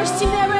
mercy never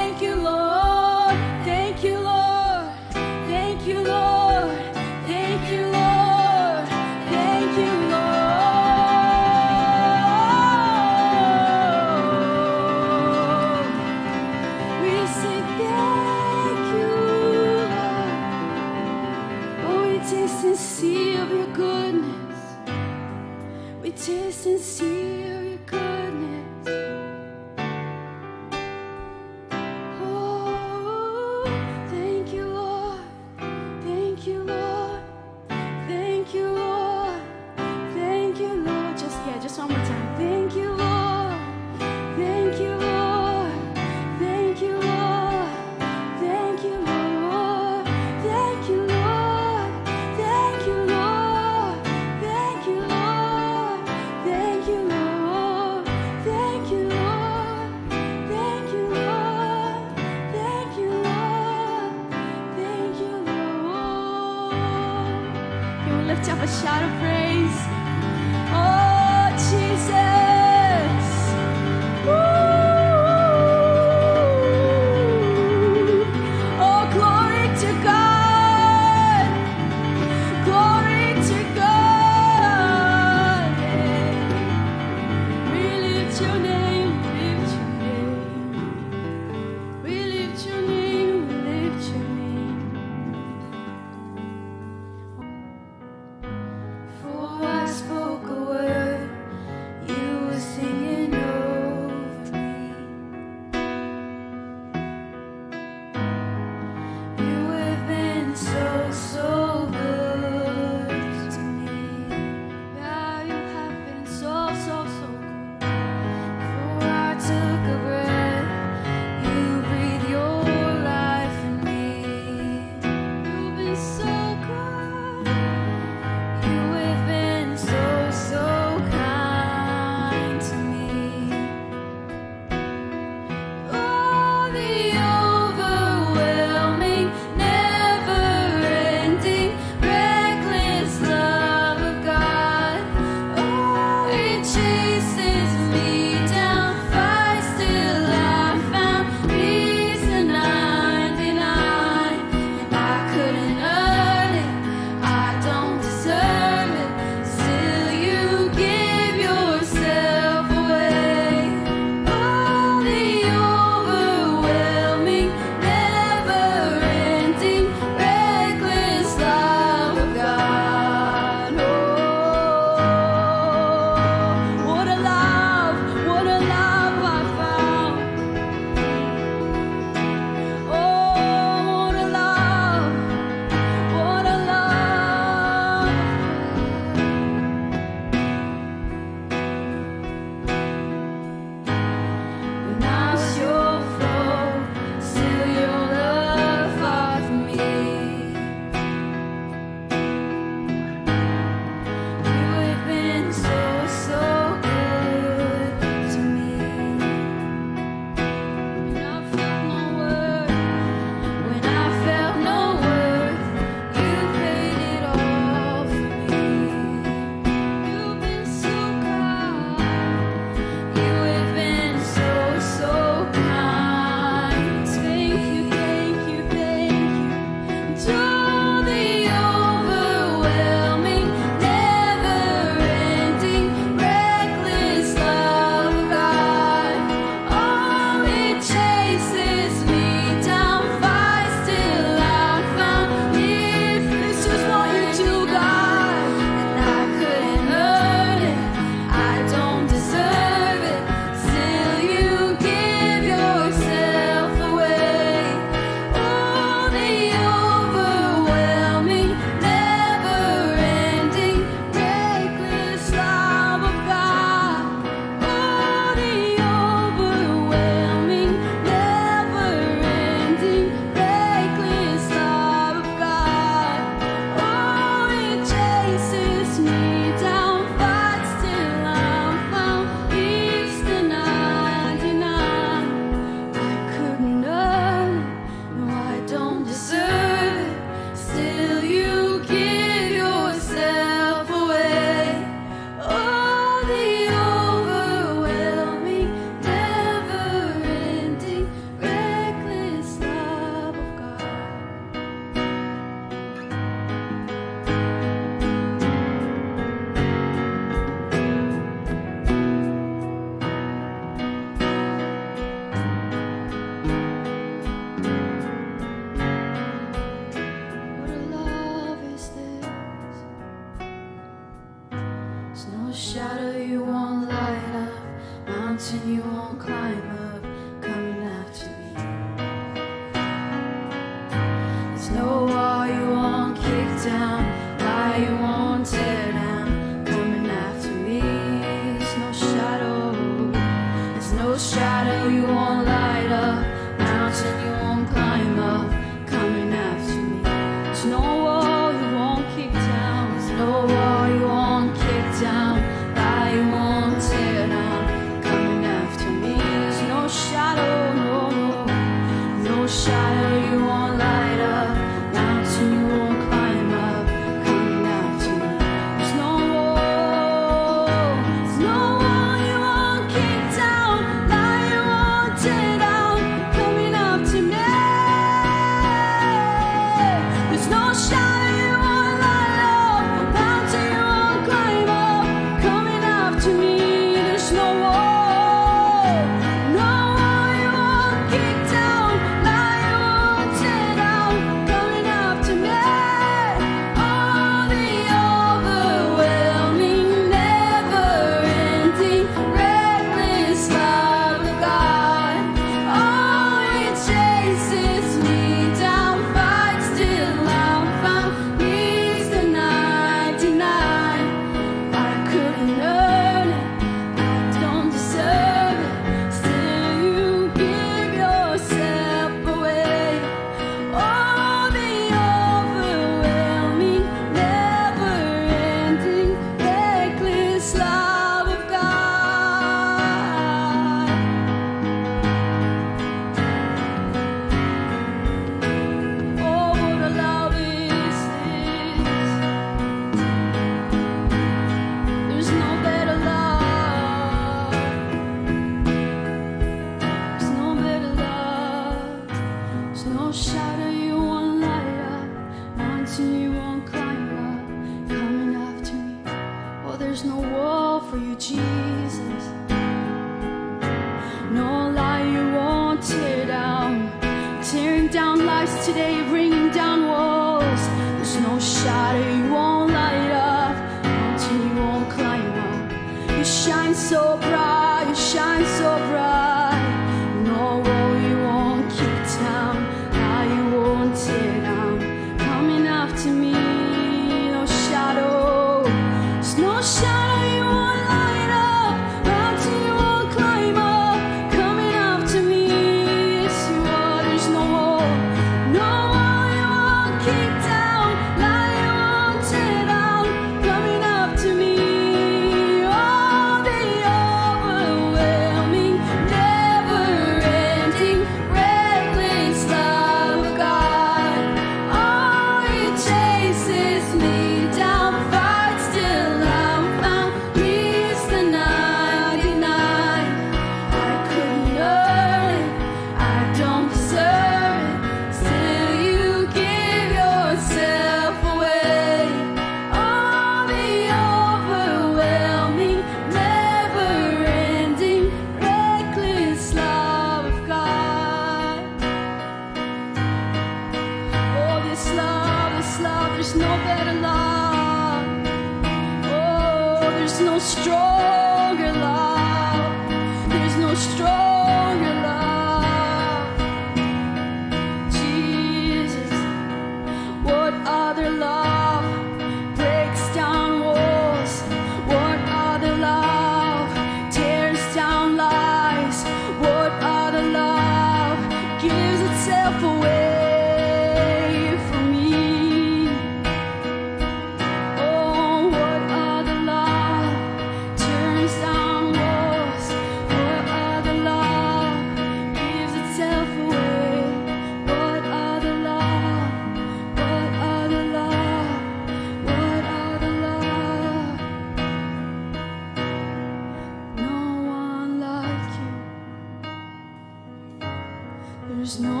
There's no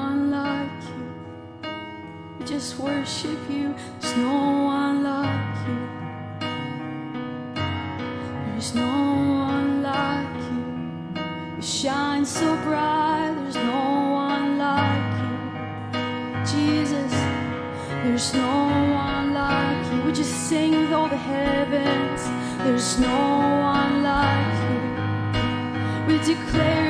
one like you. We just worship you. There's no one like you. There's no one like you. You shine so bright. There's no one like you. Jesus, there's no one like you. We just sing with all the heavens. There's no one like you. We declare.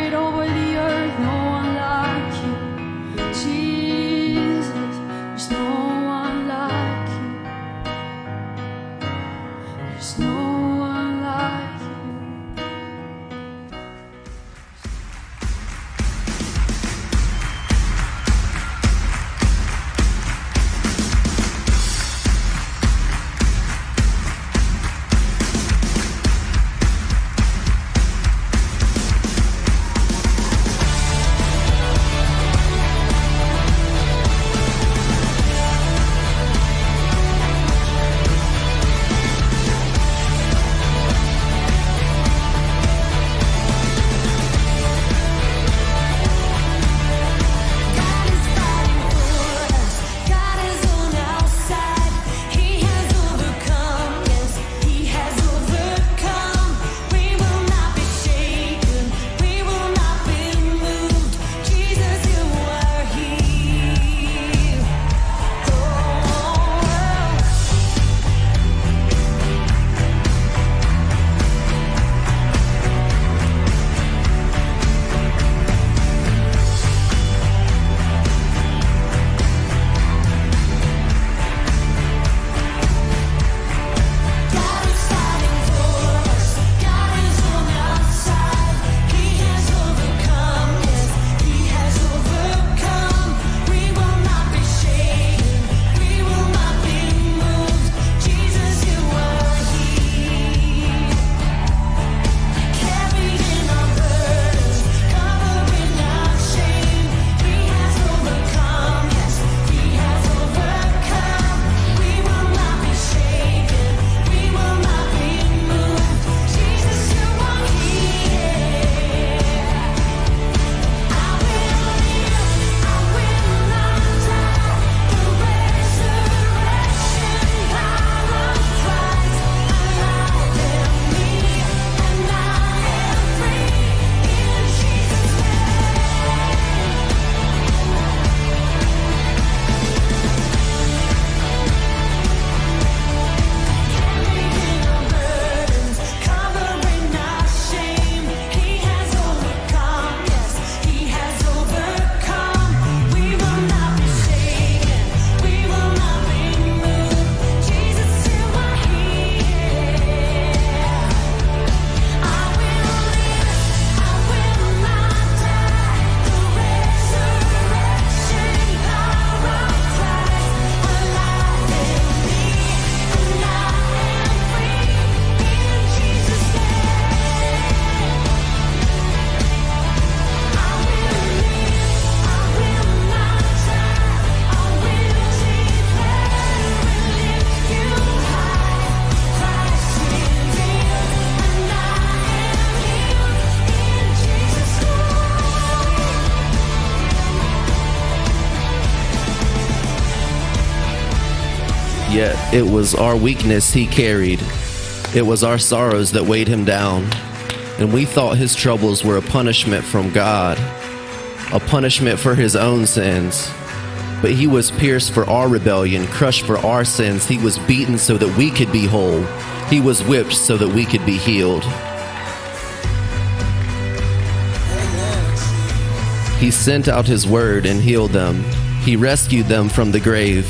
It was our weakness he carried, it was our sorrows that weighed him down. And we thought his troubles were a punishment from God, a punishment for his own sins. But he was pierced for our rebellion, crushed for our sins. He was beaten so that we could be whole. He was whipped so that we could be healed. He sent out his word and healed them. He rescued them from the grave.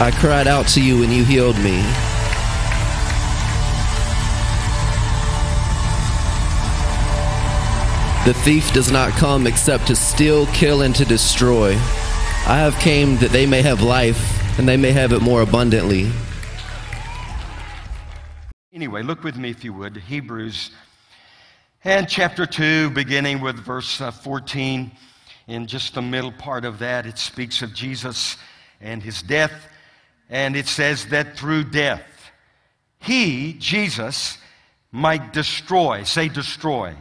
I cried out to you and you healed me. The thief does not come except to steal, kill, and to destroy. I have came that they may have life, and they may have it more abundantly. Anyway, look with me, if you would, Hebrews and chapter 2, beginning with verse uh, 14. In just the middle part of that, it speaks of Jesus and his death. And it says that through death, he, Jesus, might destroy. Say destroy.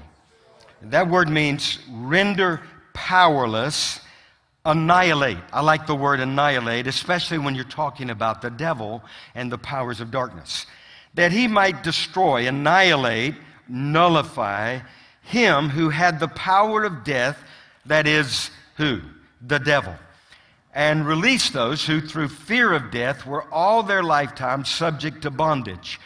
That word means render powerless, annihilate. I like the word annihilate, especially when you're talking about the devil and the powers of darkness. That he might destroy, annihilate, nullify him who had the power of death, that is, who? The devil. And release those who, through fear of death, were all their lifetime subject to bondage.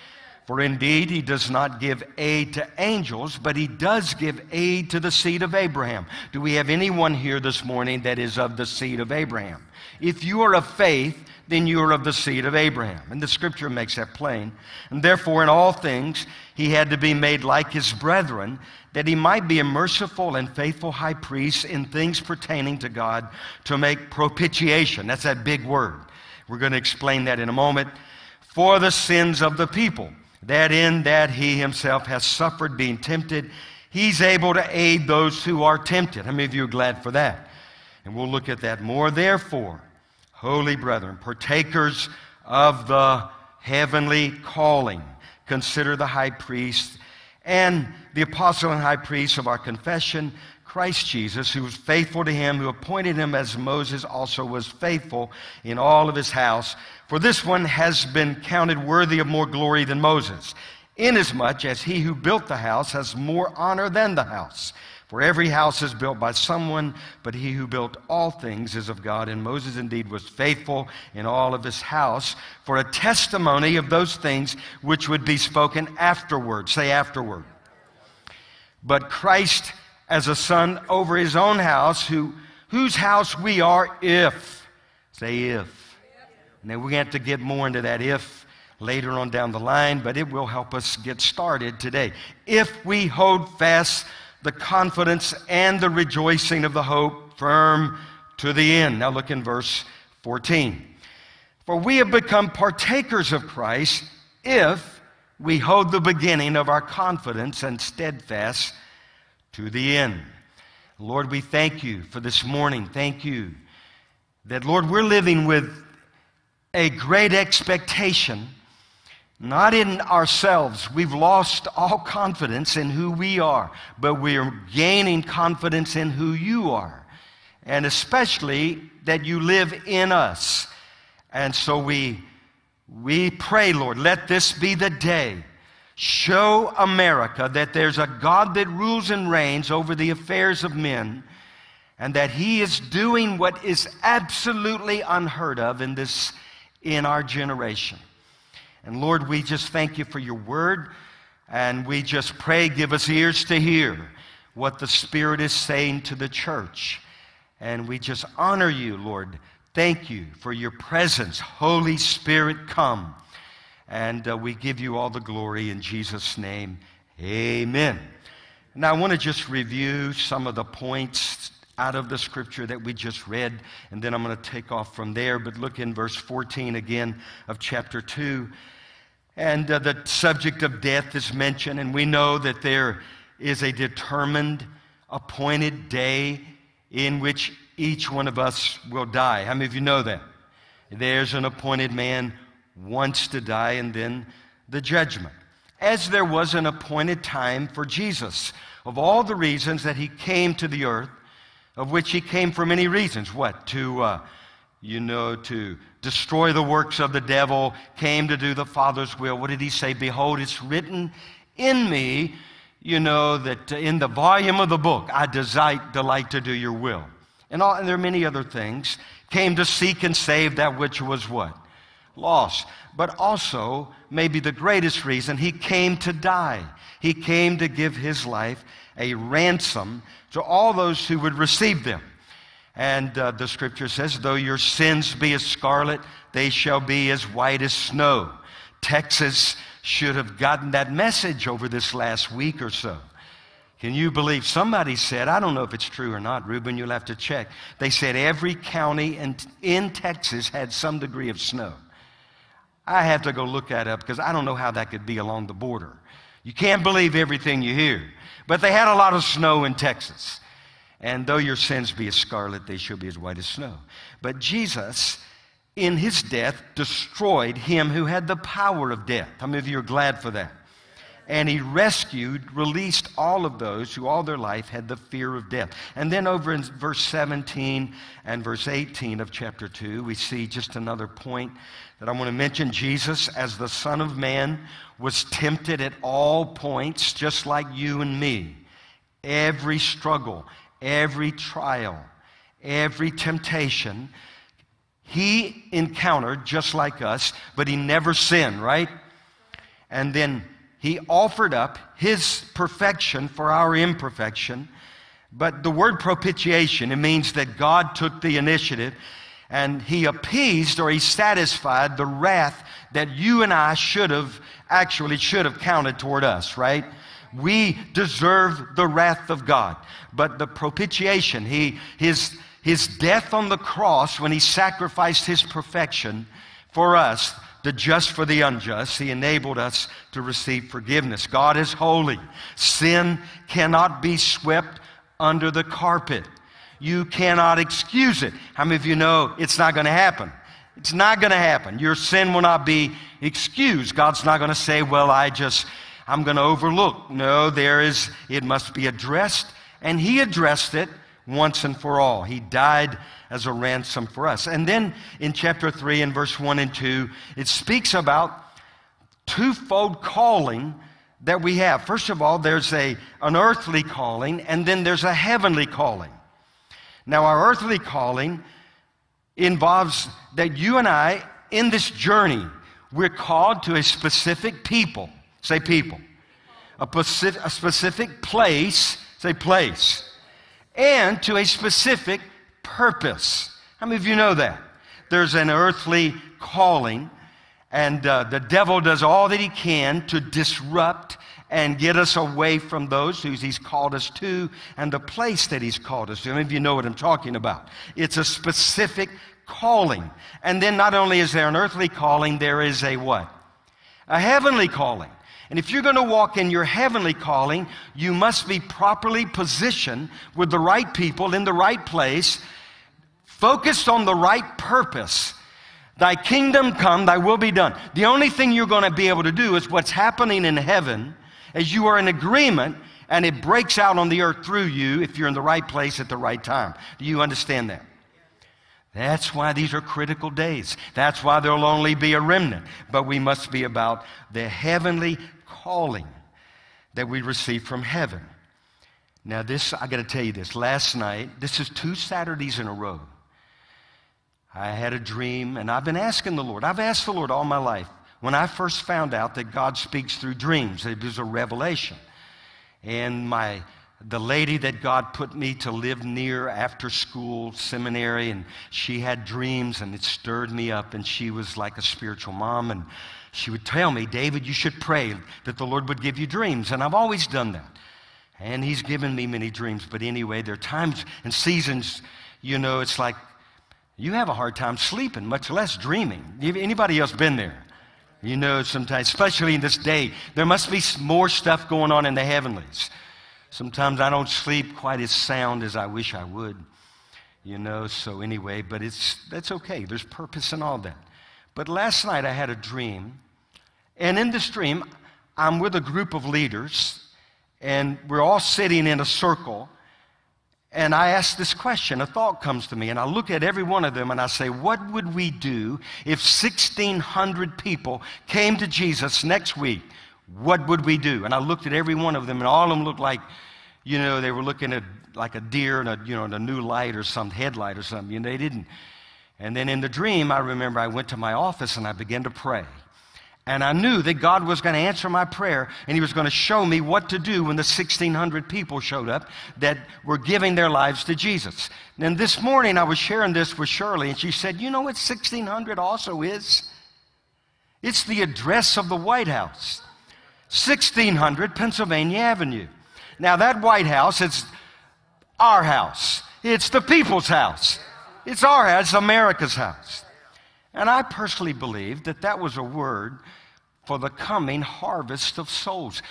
For indeed, he does not give aid to angels, but he does give aid to the seed of Abraham. Do we have anyone here this morning that is of the seed of Abraham? If you are of faith, then you are of the seed of Abraham. And the scripture makes that plain. And therefore, in all things, he had to be made like his brethren, that he might be a merciful and faithful high priest in things pertaining to God to make propitiation. That's that big word. We're going to explain that in a moment. For the sins of the people, that in that he himself has suffered being tempted, he's able to aid those who are tempted. How many of you are glad for that? And we'll look at that more. Therefore, holy brethren, partakers of the heavenly calling, consider the high priest and the apostle and high priest of our confession, Christ Jesus, who was faithful to him, who appointed him as Moses also was faithful in all of his house. For this one has been counted worthy of more glory than Moses, inasmuch as he who built the house has more honor than the house. For every house is built by someone, but he who built all things is of God. And Moses indeed was faithful in all of his house for a testimony of those things which would be spoken afterward. Say afterward. But Christ as a son over his own house, who whose house we are if. Say if. Now we're going to have to get more into that if later on down the line, but it will help us get started today. If we hold fast the confidence and the rejoicing of the hope firm to the end. Now look in verse 14. For we have become partakers of Christ if we hold the beginning of our confidence and steadfast to the end. Lord, we thank you for this morning. Thank you that, Lord, we're living with a great expectation, not in ourselves. We've lost all confidence in who we are, but we're gaining confidence in who you are, and especially that you live in us. And so we, we pray, Lord, let this be the day. Show America that there's a God that rules and reigns over the affairs of men and that he is doing what is absolutely unheard of in this in our generation. And Lord, we just thank you for your word and we just pray give us ears to hear what the Spirit is saying to the church. And we just honor you, Lord. Thank you for your presence. Holy Spirit, come. And uh, we give you all the glory in Jesus' name. Amen. Now, I want to just review some of the points out of the scripture that we just read, and then I'm going to take off from there. But look in verse 14 again of chapter 2. And uh, the subject of death is mentioned, and we know that there is a determined, appointed day in which each one of us will die. How many of you know that? There's an appointed man wants to die, and then the judgment. As there was an appointed time for Jesus, of all the reasons that he came to the earth, of which he came for many reasons. What? To, uh, you know, to destroy the works of the devil, came to do the Father's will. What did he say? Behold, it's written in me, you know, that in the volume of the book, I delight, delight to do your will. And, all, and there are many other things. Came to seek and save that which was what? Lost. But also, maybe the greatest reason, he came to die. He came to give his life a ransom to all those who would receive them. And uh, the scripture says, though your sins be as scarlet, they shall be as white as snow. Texas should have gotten that message over this last week or so. Can you believe somebody said, I don't know if it's true or not, Reuben, you'll have to check. They said every county in, in Texas had some degree of snow. I have to go look that up because I don't know how that could be along the border. You can't believe everything you hear. But they had a lot of snow in Texas. And though your sins be as scarlet, they shall be as white as snow. But Jesus, in his death, destroyed him who had the power of death. How many of you are glad for that? And he rescued, released all of those who all their life had the fear of death. And then over in verse 17 and verse 18 of chapter 2, we see just another point that I want to mention. Jesus, as the Son of Man, was tempted at all points, just like you and me. Every struggle, every trial, every temptation, he encountered just like us, but he never sinned, right? And then he offered up his perfection for our imperfection. But the word propitiation, it means that God took the initiative and he appeased or he satisfied the wrath that you and I should have actually should have counted toward us, right? We deserve the wrath of God. But the propitiation, he, his, his death on the cross when he sacrificed his perfection for us, the just for the unjust, he enabled us to receive forgiveness. God is holy. Sin cannot be swept under the carpet. You cannot excuse it. How many of you know it's not going to happen? It's not going to happen. Your sin will not be excused. God's not going to say, well, I just, I'm going to overlook. No, there is, it must be addressed. And He addressed it once and for all. He died as a ransom for us. And then in chapter 3 and verse 1 and 2, it speaks about twofold calling that we have. First of all, there's a, an earthly calling, and then there's a heavenly calling. Now, our earthly calling involves that you and I, in this journey, we're called to a specific people. Say people. A specific, a specific place. Say place. And to a specific purpose. How many of you know that? There's an earthly calling, and uh, the devil does all that he can to disrupt and get us away from those who he's called us to and the place that he's called us to. Many of you know what I'm talking about? It's a specific calling. And then not only is there an earthly calling, there is a what? A heavenly calling. And if you're going to walk in your heavenly calling, you must be properly positioned with the right people in the right place, focused on the right purpose. Thy kingdom come, thy will be done. The only thing you're going to be able to do is what's happening in heaven as you are in agreement and it breaks out on the earth through you if you're in the right place at the right time. Do you understand that? That's why these are critical days. That's why there'll only be a remnant. But we must be about the heavenly calling that we receive from heaven. Now, this, I got to tell you this. Last night, this is two Saturdays in a row. I had a dream, and I've been asking the Lord. I've asked the Lord all my life. When I first found out that God speaks through dreams, it was a revelation. And my the lady that God put me to live near after school seminary, and she had dreams, and it stirred me up. And she was like a spiritual mom, and she would tell me, David, you should pray that the Lord would give you dreams. And I've always done that. And He's given me many dreams. But anyway, there are times and seasons, you know, it's like you have a hard time sleeping, much less dreaming. Anybody else been there? You know, sometimes, especially in this day, there must be more stuff going on in the heavenlies. Sometimes I don't sleep quite as sound as I wish I would, you know. So anyway, but it's that's okay. There's purpose in all that. But last night I had a dream, and in this dream, I'm with a group of leaders, and we're all sitting in a circle. And I ask this question, a thought comes to me, and I look at every one of them and I say, What would we do if 1,600 people came to Jesus next week? What would we do? And I looked at every one of them, and all of them looked like, you know, they were looking at like a deer in a, you know, in a new light or some headlight or something. Know, they didn't. And then in the dream, I remember I went to my office and I began to pray. And I knew that God was going to answer my prayer and He was going to show me what to do when the 1,600 people showed up that were giving their lives to Jesus. And this morning I was sharing this with Shirley and she said, You know what 1,600 also is? It's the address of the White House. 1600 Pennsylvania Avenue. Now, that White House, it's our house. It's the people's house. It's our house. It's America's house. And I personally believe that that was a word for the coming harvest of souls.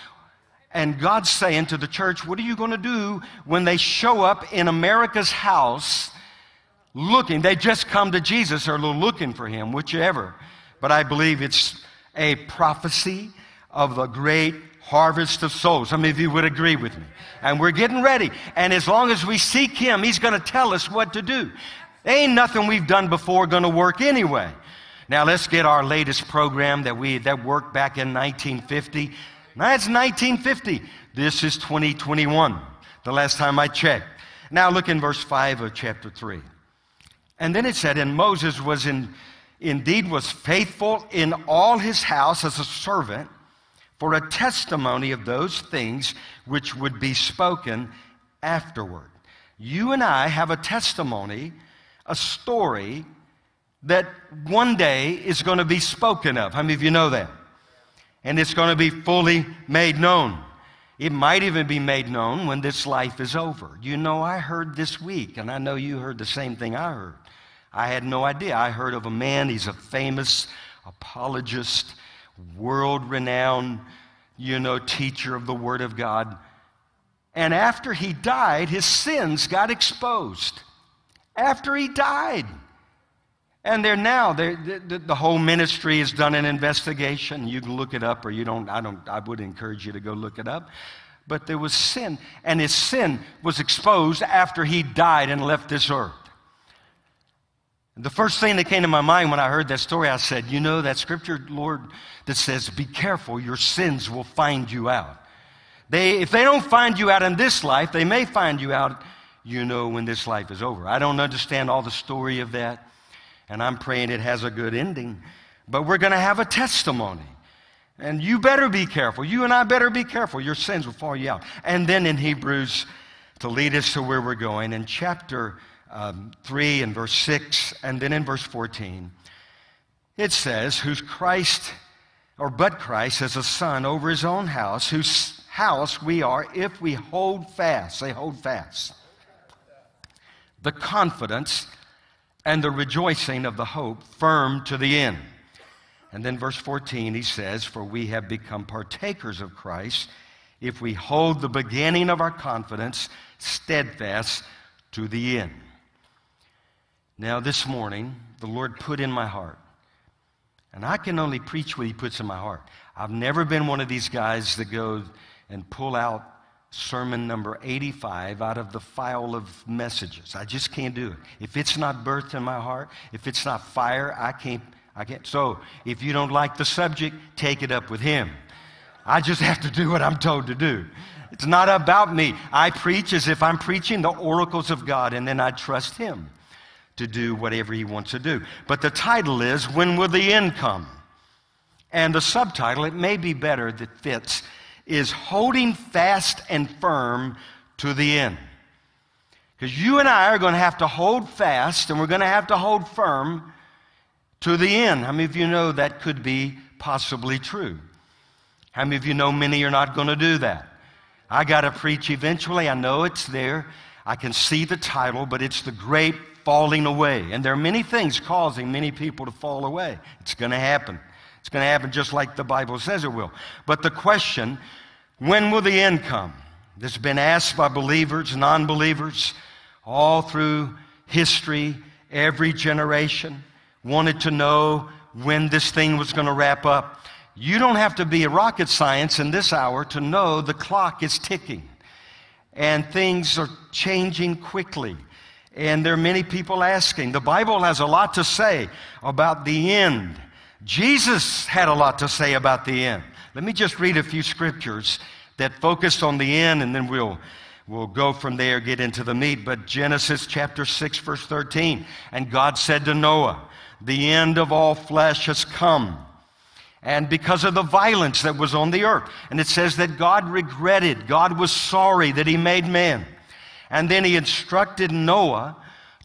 And God's saying to the church, What are you going to do when they show up in America's house looking? They just come to Jesus or looking for him, whichever. But I believe it's a prophecy of the great harvest of souls. How many of you would agree with me? And we're getting ready. And as long as we seek Him, He's going to tell us what to do. Ain't nothing we've done before going to work anyway. Now let's get our latest program that we that worked back in 1950. That's 1950. This is 2021. The last time I checked. Now look in verse 5 of chapter 3. And then it said, and Moses was in, indeed was faithful in all his house as a servant for a testimony of those things which would be spoken afterward. You and I have a testimony, a story that one day is going to be spoken of. How many of you know that? And it's going to be fully made known. It might even be made known when this life is over. You know, I heard this week, and I know you heard the same thing I heard. I had no idea. I heard of a man, he's a famous apologist world renowned, you know, teacher of the Word of God. And after he died, his sins got exposed. After he died. And they're now, they're, the, the whole ministry has done an investigation. You can look it up, or you don't, I don't, I would encourage you to go look it up. But there was sin, and his sin was exposed after he died and left this earth. The first thing that came to my mind when I heard that story, I said, You know, that scripture, Lord, that says, Be careful, your sins will find you out. They, if they don't find you out in this life, they may find you out, you know, when this life is over. I don't understand all the story of that, and I'm praying it has a good ending. But we're going to have a testimony. And you better be careful. You and I better be careful. Your sins will follow you out. And then in Hebrews, to lead us to where we're going, in chapter um, 3 and verse 6, and then in verse 14, it says, Whose Christ, or but Christ, as a son over his own house, whose house we are if we hold fast, say, hold fast, the confidence and the rejoicing of the hope firm to the end. And then verse 14, he says, For we have become partakers of Christ if we hold the beginning of our confidence steadfast to the end. Now, this morning, the Lord put in my heart, and I can only preach what He puts in my heart. I've never been one of these guys that go and pull out sermon number 85 out of the file of messages. I just can't do it. If it's not birthed in my heart, if it's not fire, I can't. I can't. So, if you don't like the subject, take it up with Him. I just have to do what I'm told to do. It's not about me. I preach as if I'm preaching the oracles of God, and then I trust Him to do whatever He wants to do. But the title is When Will the End Come? And the subtitle, it may be better that fits, is Holding Fast and Firm to the End. Because you and I are going to have to hold fast and we're going to have to hold firm to the end. How many of you know that could be possibly true? How many of you know many are not going to do that? I got to preach eventually. I know it's there. I can see the title, but it's the great falling away. And there are many things causing many people to fall away. It's going to happen. It's going to happen just like the Bible says it will. But the question, when will the end come? This has been asked by believers, non believers, all through history, every generation wanted to know when this thing was going to wrap up. You don't have to be a rocket science in this hour to know the clock is ticking and things are changing quickly. And there are many people asking. The Bible has a lot to say about the end. Jesus had a lot to say about the end. Let me just read a few scriptures that focus on the end, and then we'll, we'll go from there, get into the meat. But Genesis chapter 6, verse 13. And God said to Noah, The end of all flesh has come and because of the violence that was on the earth. And it says that God regretted, God was sorry that He made man. And then He instructed Noah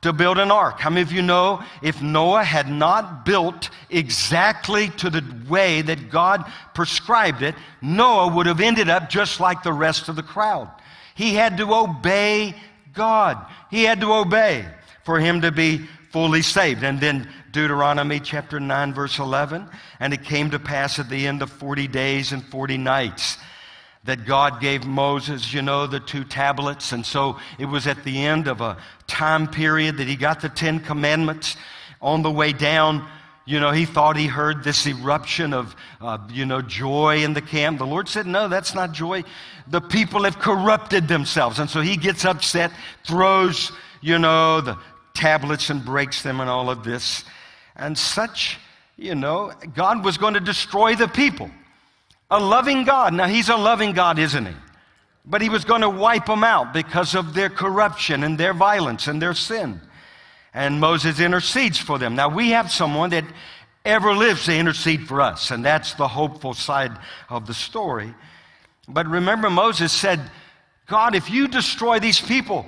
to build an ark. How many of you know if Noah had not built exactly to the way that God prescribed it, Noah would have ended up just like the rest of the crowd? He had to obey God, he had to obey for him to be fully saved. And then Deuteronomy chapter 9, verse 11. And it came to pass at the end of 40 days and 40 nights that God gave Moses, you know, the two tablets. And so it was at the end of a time period that he got the Ten Commandments. On the way down, you know, he thought he heard this eruption of, uh, you know, joy in the camp. The Lord said, No, that's not joy. The people have corrupted themselves. And so he gets upset, throws, you know, the tablets and breaks them and all of this. And such, you know, God was going to destroy the people. A loving God. Now, He's a loving God, isn't He? But He was going to wipe them out because of their corruption and their violence and their sin. And Moses intercedes for them. Now, we have someone that ever lives to intercede for us, and that's the hopeful side of the story. But remember, Moses said, God, if you destroy these people,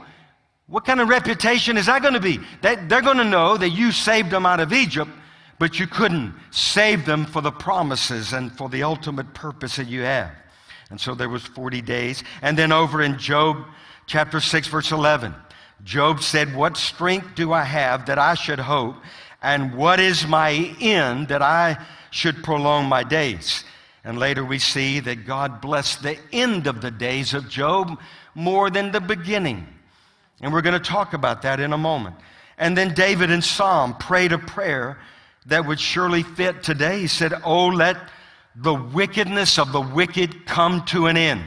what kind of reputation is that going to be? They, they're going to know that you saved them out of Egypt, but you couldn't save them for the promises and for the ultimate purpose that you have. And so there was 40 days. And then over in Job chapter 6 verse 11, Job said, "What strength do I have that I should hope, and what is my end that I should prolong my days?" And later we see that God blessed the end of the days of Job more than the beginning. And we're going to talk about that in a moment. And then David in Psalm prayed a prayer that would surely fit today. He said, Oh, let the wickedness of the wicked come to an end.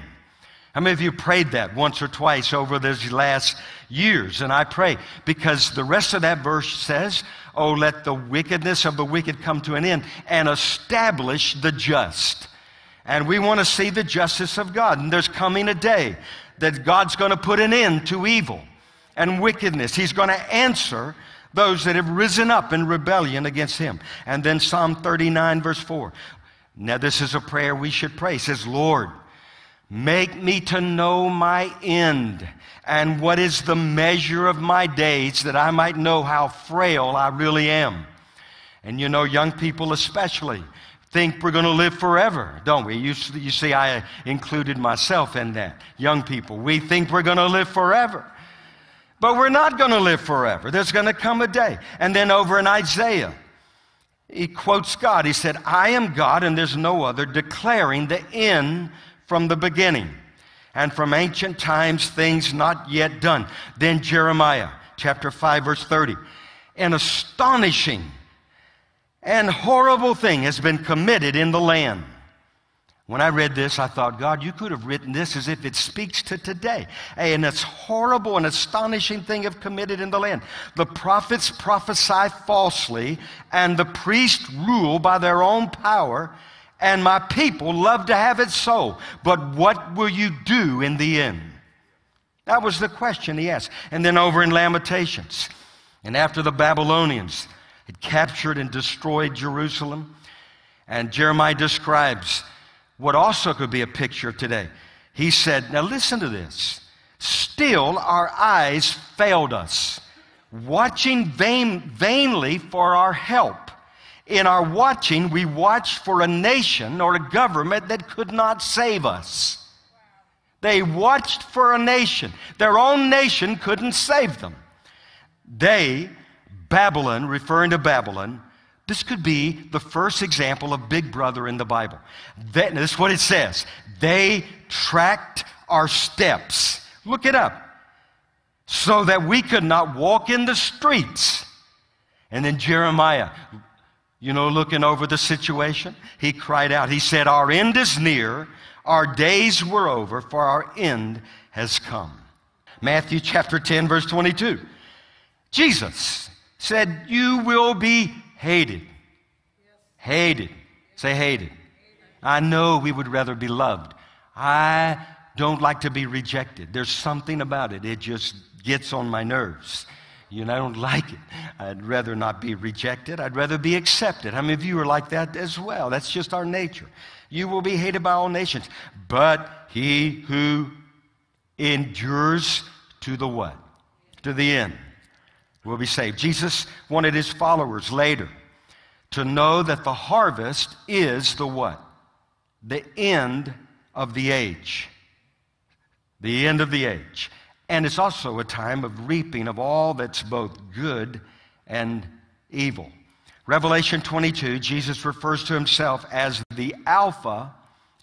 How many of you prayed that once or twice over these last years? And I pray because the rest of that verse says, Oh, let the wickedness of the wicked come to an end and establish the just. And we want to see the justice of God. And there's coming a day that God's going to put an end to evil and wickedness. He's going to answer those that have risen up in rebellion against him. And then Psalm 39, verse 4. Now, this is a prayer we should pray. It says, Lord, Make me to know my end and what is the measure of my days that I might know how frail I really am. And you know, young people especially think we're going to live forever, don't we? You, you see, I included myself in that. Young people, we think we're going to live forever. But we're not going to live forever. There's going to come a day. And then over in Isaiah, he quotes God. He said, I am God and there's no other, declaring the end from the beginning and from ancient times things not yet done. Then Jeremiah chapter 5 verse 30. An astonishing and horrible thing has been committed in the land. When I read this, I thought, God, you could have written this as if it speaks to today. And it's horrible and astonishing thing have committed in the land. The prophets prophesy falsely, and the priests rule by their own power, and my people love to have it so. But what will you do in the end? That was the question he asked. And then over in Lamentations, and after the Babylonians had captured and destroyed Jerusalem, and Jeremiah describes what also could be a picture of today. He said, Now listen to this. Still, our eyes failed us, watching vain, vainly for our help. In our watching, we watched for a nation or a government that could not save us. They watched for a nation. Their own nation couldn't save them. They, Babylon, referring to Babylon, this could be the first example of Big Brother in the Bible. That, this is what it says. They tracked our steps. Look it up. So that we could not walk in the streets. And then Jeremiah, you know, looking over the situation, he cried out. He said, Our end is near, our days were over, for our end has come. Matthew chapter 10, verse 22. Jesus said, You will be hated. Hated. Say hated. I know we would rather be loved. I don't like to be rejected. There's something about it, it just gets on my nerves. You know, I don't like it. I'd rather not be rejected. I'd rather be accepted. How many of you are like that as well? That's just our nature. You will be hated by all nations. But he who endures to the what? To the end will be saved. Jesus wanted his followers later to know that the harvest is the what? The end of the age. The end of the age. And it's also a time of reaping of all that's both good and evil. Revelation 22, Jesus refers to himself as the Alpha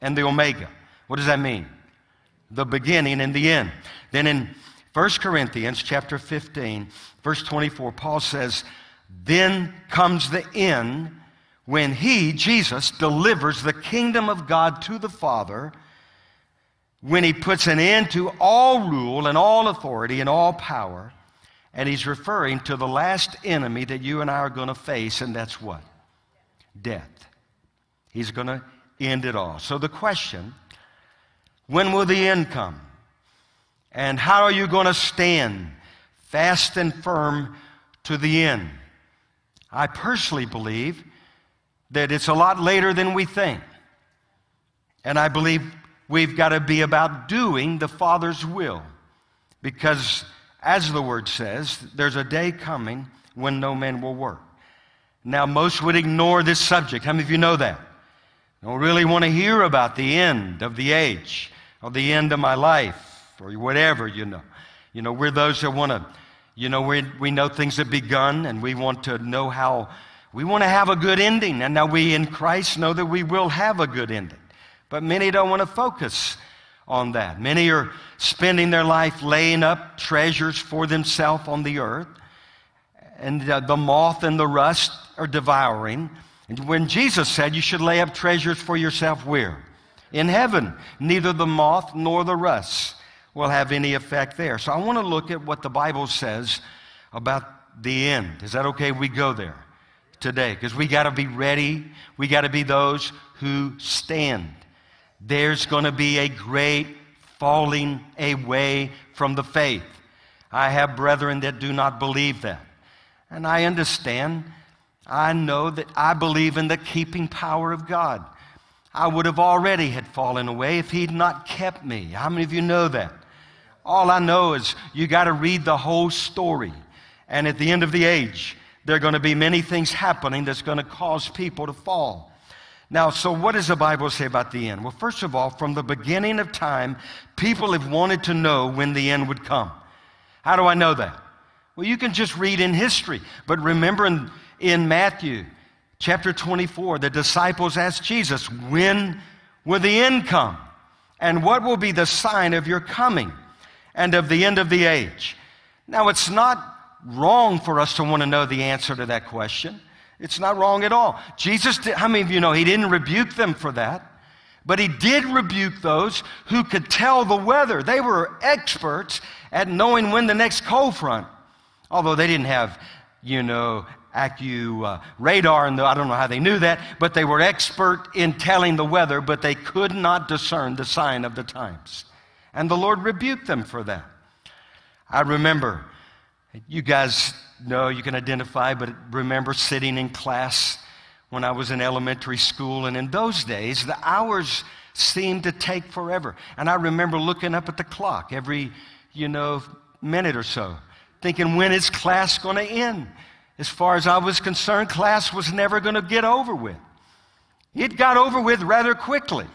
and the Omega. What does that mean? The beginning and the end. Then in 1 Corinthians chapter 15, verse 24, Paul says, Then comes the end when he, Jesus, delivers the kingdom of God to the Father, when he puts an end to all rule and all authority and all power. And he's referring to the last enemy that you and I are going to face, and that's what? Death. He's going to end it all. So the question when will the end come? And how are you going to stand fast and firm to the end? I personally believe that it's a lot later than we think. And I believe we've got to be about doing the Father's will. Because, as the word says, there's a day coming when no man will work. Now, most would ignore this subject. How many of you know that? Don't really want to hear about the end of the age or the end of my life or whatever, you know. You know, we're those that want to, you know, we, we know things have begun and we want to know how, we want to have a good ending. And now we in Christ know that we will have a good ending. But many don't want to focus on that. Many are spending their life laying up treasures for themselves on the earth. And uh, the moth and the rust are devouring. And when Jesus said you should lay up treasures for yourself where? In heaven. Neither the moth nor the rust will have any effect there. So I want to look at what the Bible says about the end. Is that okay? We go there today because we got to be ready. We got to be those who stand. There's going to be a great falling away from the faith. I have brethren that do not believe that. And I understand. I know that I believe in the keeping power of God. I would have already had fallen away if he'd not kept me. How many of you know that? All I know is you got to read the whole story. And at the end of the age, there are going to be many things happening that's going to cause people to fall. Now, so what does the Bible say about the end? Well, first of all, from the beginning of time, people have wanted to know when the end would come. How do I know that? Well, you can just read in history. But remember in, in Matthew chapter 24, the disciples asked Jesus, When will the end come? And what will be the sign of your coming and of the end of the age? Now, it's not wrong for us to want to know the answer to that question. It's not wrong at all. Jesus, did, how many of you know he didn't rebuke them for that? But he did rebuke those who could tell the weather. They were experts at knowing when the next cold front, although they didn't have, you know, Accu radar, and the, I don't know how they knew that, but they were expert in telling the weather, but they could not discern the sign of the times. And the Lord rebuked them for that. I remember, you guys know, you can identify, but remember sitting in class when I was in elementary school, and in those days, the hours seemed to take forever. And I remember looking up at the clock every, you know, minute or so, thinking, when is class going to end? As far as I was concerned, class was never going to get over with. It got over with rather quickly,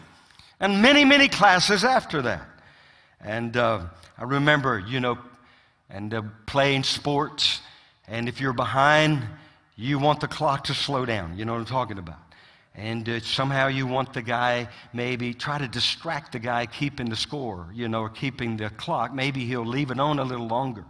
and many, many classes after that. And uh, I remember, you know, and uh, playing sports, and if you're behind, you want the clock to slow down. You know what I'm talking about. And uh, somehow you want the guy, maybe try to distract the guy keeping the score, you know, or keeping the clock. Maybe he'll leave it on a little longer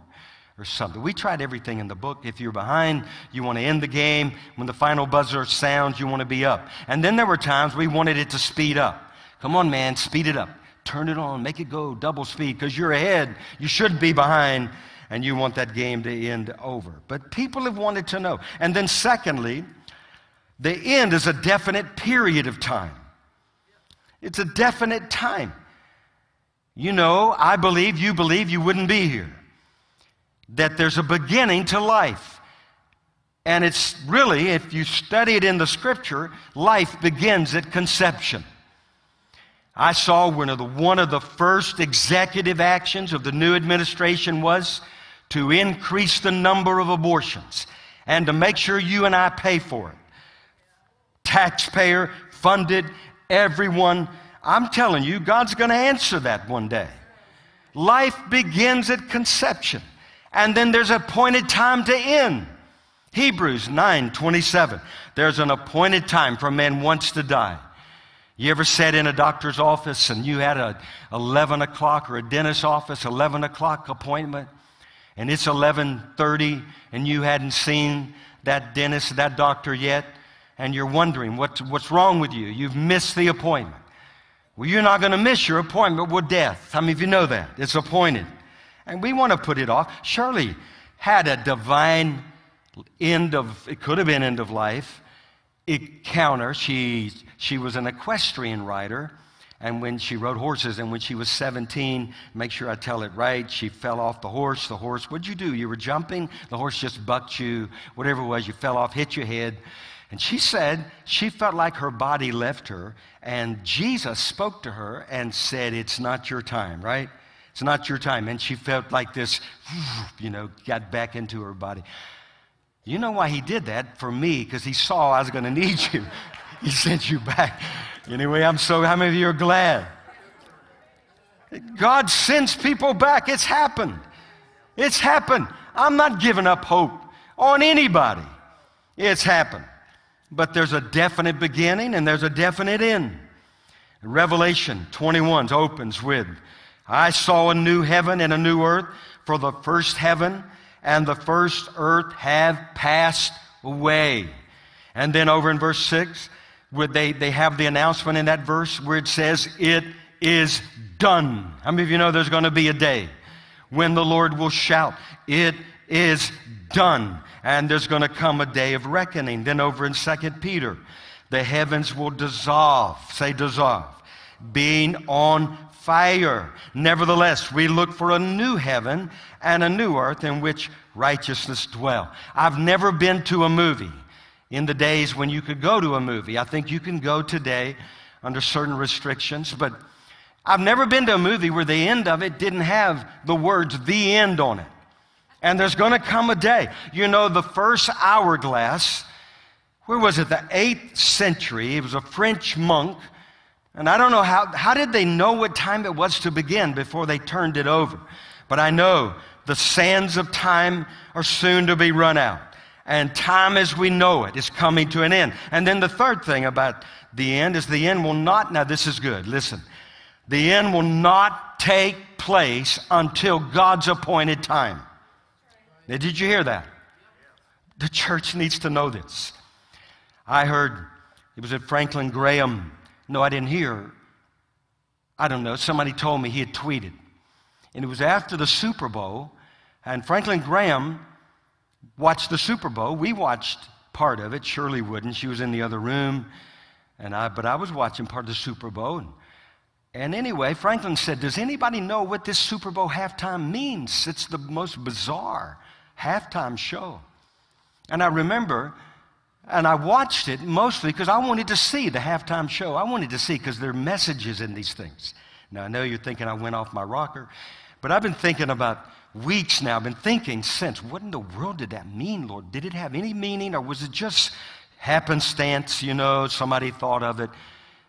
or something. We tried everything in the book. If you're behind, you want to end the game. When the final buzzer sounds, you want to be up. And then there were times we wanted it to speed up. Come on, man, speed it up. Turn it on, make it go double speed because you're ahead. You shouldn't be behind and you want that game to end over. But people have wanted to know. And then, secondly, the end is a definite period of time. It's a definite time. You know, I believe, you believe, you wouldn't be here. That there's a beginning to life. And it's really, if you study it in the scripture, life begins at conception. I saw one of the, one of the first executive actions of the new administration was to increase the number of abortions and to make sure you and I pay for it. Taxpayer funded, everyone. I'm telling you, God's going to answer that one day. Life begins at conception, and then there's an appointed time to end. Hebrews 9 27. There's an appointed time for a man once to die. You ever sat in a doctor's office and you had a 11 o'clock or a dentist's office 11 o'clock appointment and it's 11:30 and you hadn't seen that dentist, that doctor yet, and you're wondering what, what's wrong with you? You've missed the appointment. Well, you're not going to miss your appointment with death. How many of you know that? It's appointed. And we want to put it off. Shirley had a divine end of, it could have been end of life, encounter. She, she was an equestrian rider. And when she rode horses, and when she was 17, make sure I tell it right, she fell off the horse. The horse, what'd you do? You were jumping, the horse just bucked you, whatever it was, you fell off, hit your head. And she said she felt like her body left her, and Jesus spoke to her and said, It's not your time, right? It's not your time. And she felt like this, you know, got back into her body. You know why he did that? For me, because he saw I was going to need you. He sent you back. Anyway, I'm so, how many of you are glad? God sends people back. It's happened. It's happened. I'm not giving up hope on anybody. It's happened. But there's a definite beginning and there's a definite end. Revelation 21 opens with I saw a new heaven and a new earth, for the first heaven and the first earth have passed away. And then over in verse 6, where they, they have the announcement in that verse where it says, It is done. How many of you know there's going to be a day when the Lord will shout, It is done. And there's going to come a day of reckoning. Then over in 2 Peter, the heavens will dissolve. Say dissolve. Being on fire. Nevertheless, we look for a new heaven and a new earth in which righteousness dwell. I've never been to a movie in the days when you could go to a movie. I think you can go today under certain restrictions, but I've never been to a movie where the end of it didn't have the words the end on it. And there's going to come a day. You know, the first hourglass, where was it? The 8th century. It was a French monk. And I don't know how, how did they know what time it was to begin before they turned it over? But I know the sands of time are soon to be run out. And time as we know it is coming to an end. And then the third thing about the end is the end will not, now this is good, listen. The end will not take place until God's appointed time. Now, did you hear that? The church needs to know this. I heard, it was at Franklin Graham. No, I didn't hear. I don't know. Somebody told me he had tweeted. And it was after the Super Bowl, and Franklin Graham watched the Super Bowl. We watched part of it. Shirley wouldn't. She was in the other room. And I, but I was watching part of the Super Bowl. And, and anyway, Franklin said, Does anybody know what this Super Bowl halftime means? It's the most bizarre halftime show. And I remember, and I watched it mostly because I wanted to see the halftime show. I wanted to see because there are messages in these things. Now, I know you're thinking I went off my rocker, but I've been thinking about weeks now. I've been thinking since, what in the world did that mean, Lord? Did it have any meaning or was it just happenstance, you know, somebody thought of it?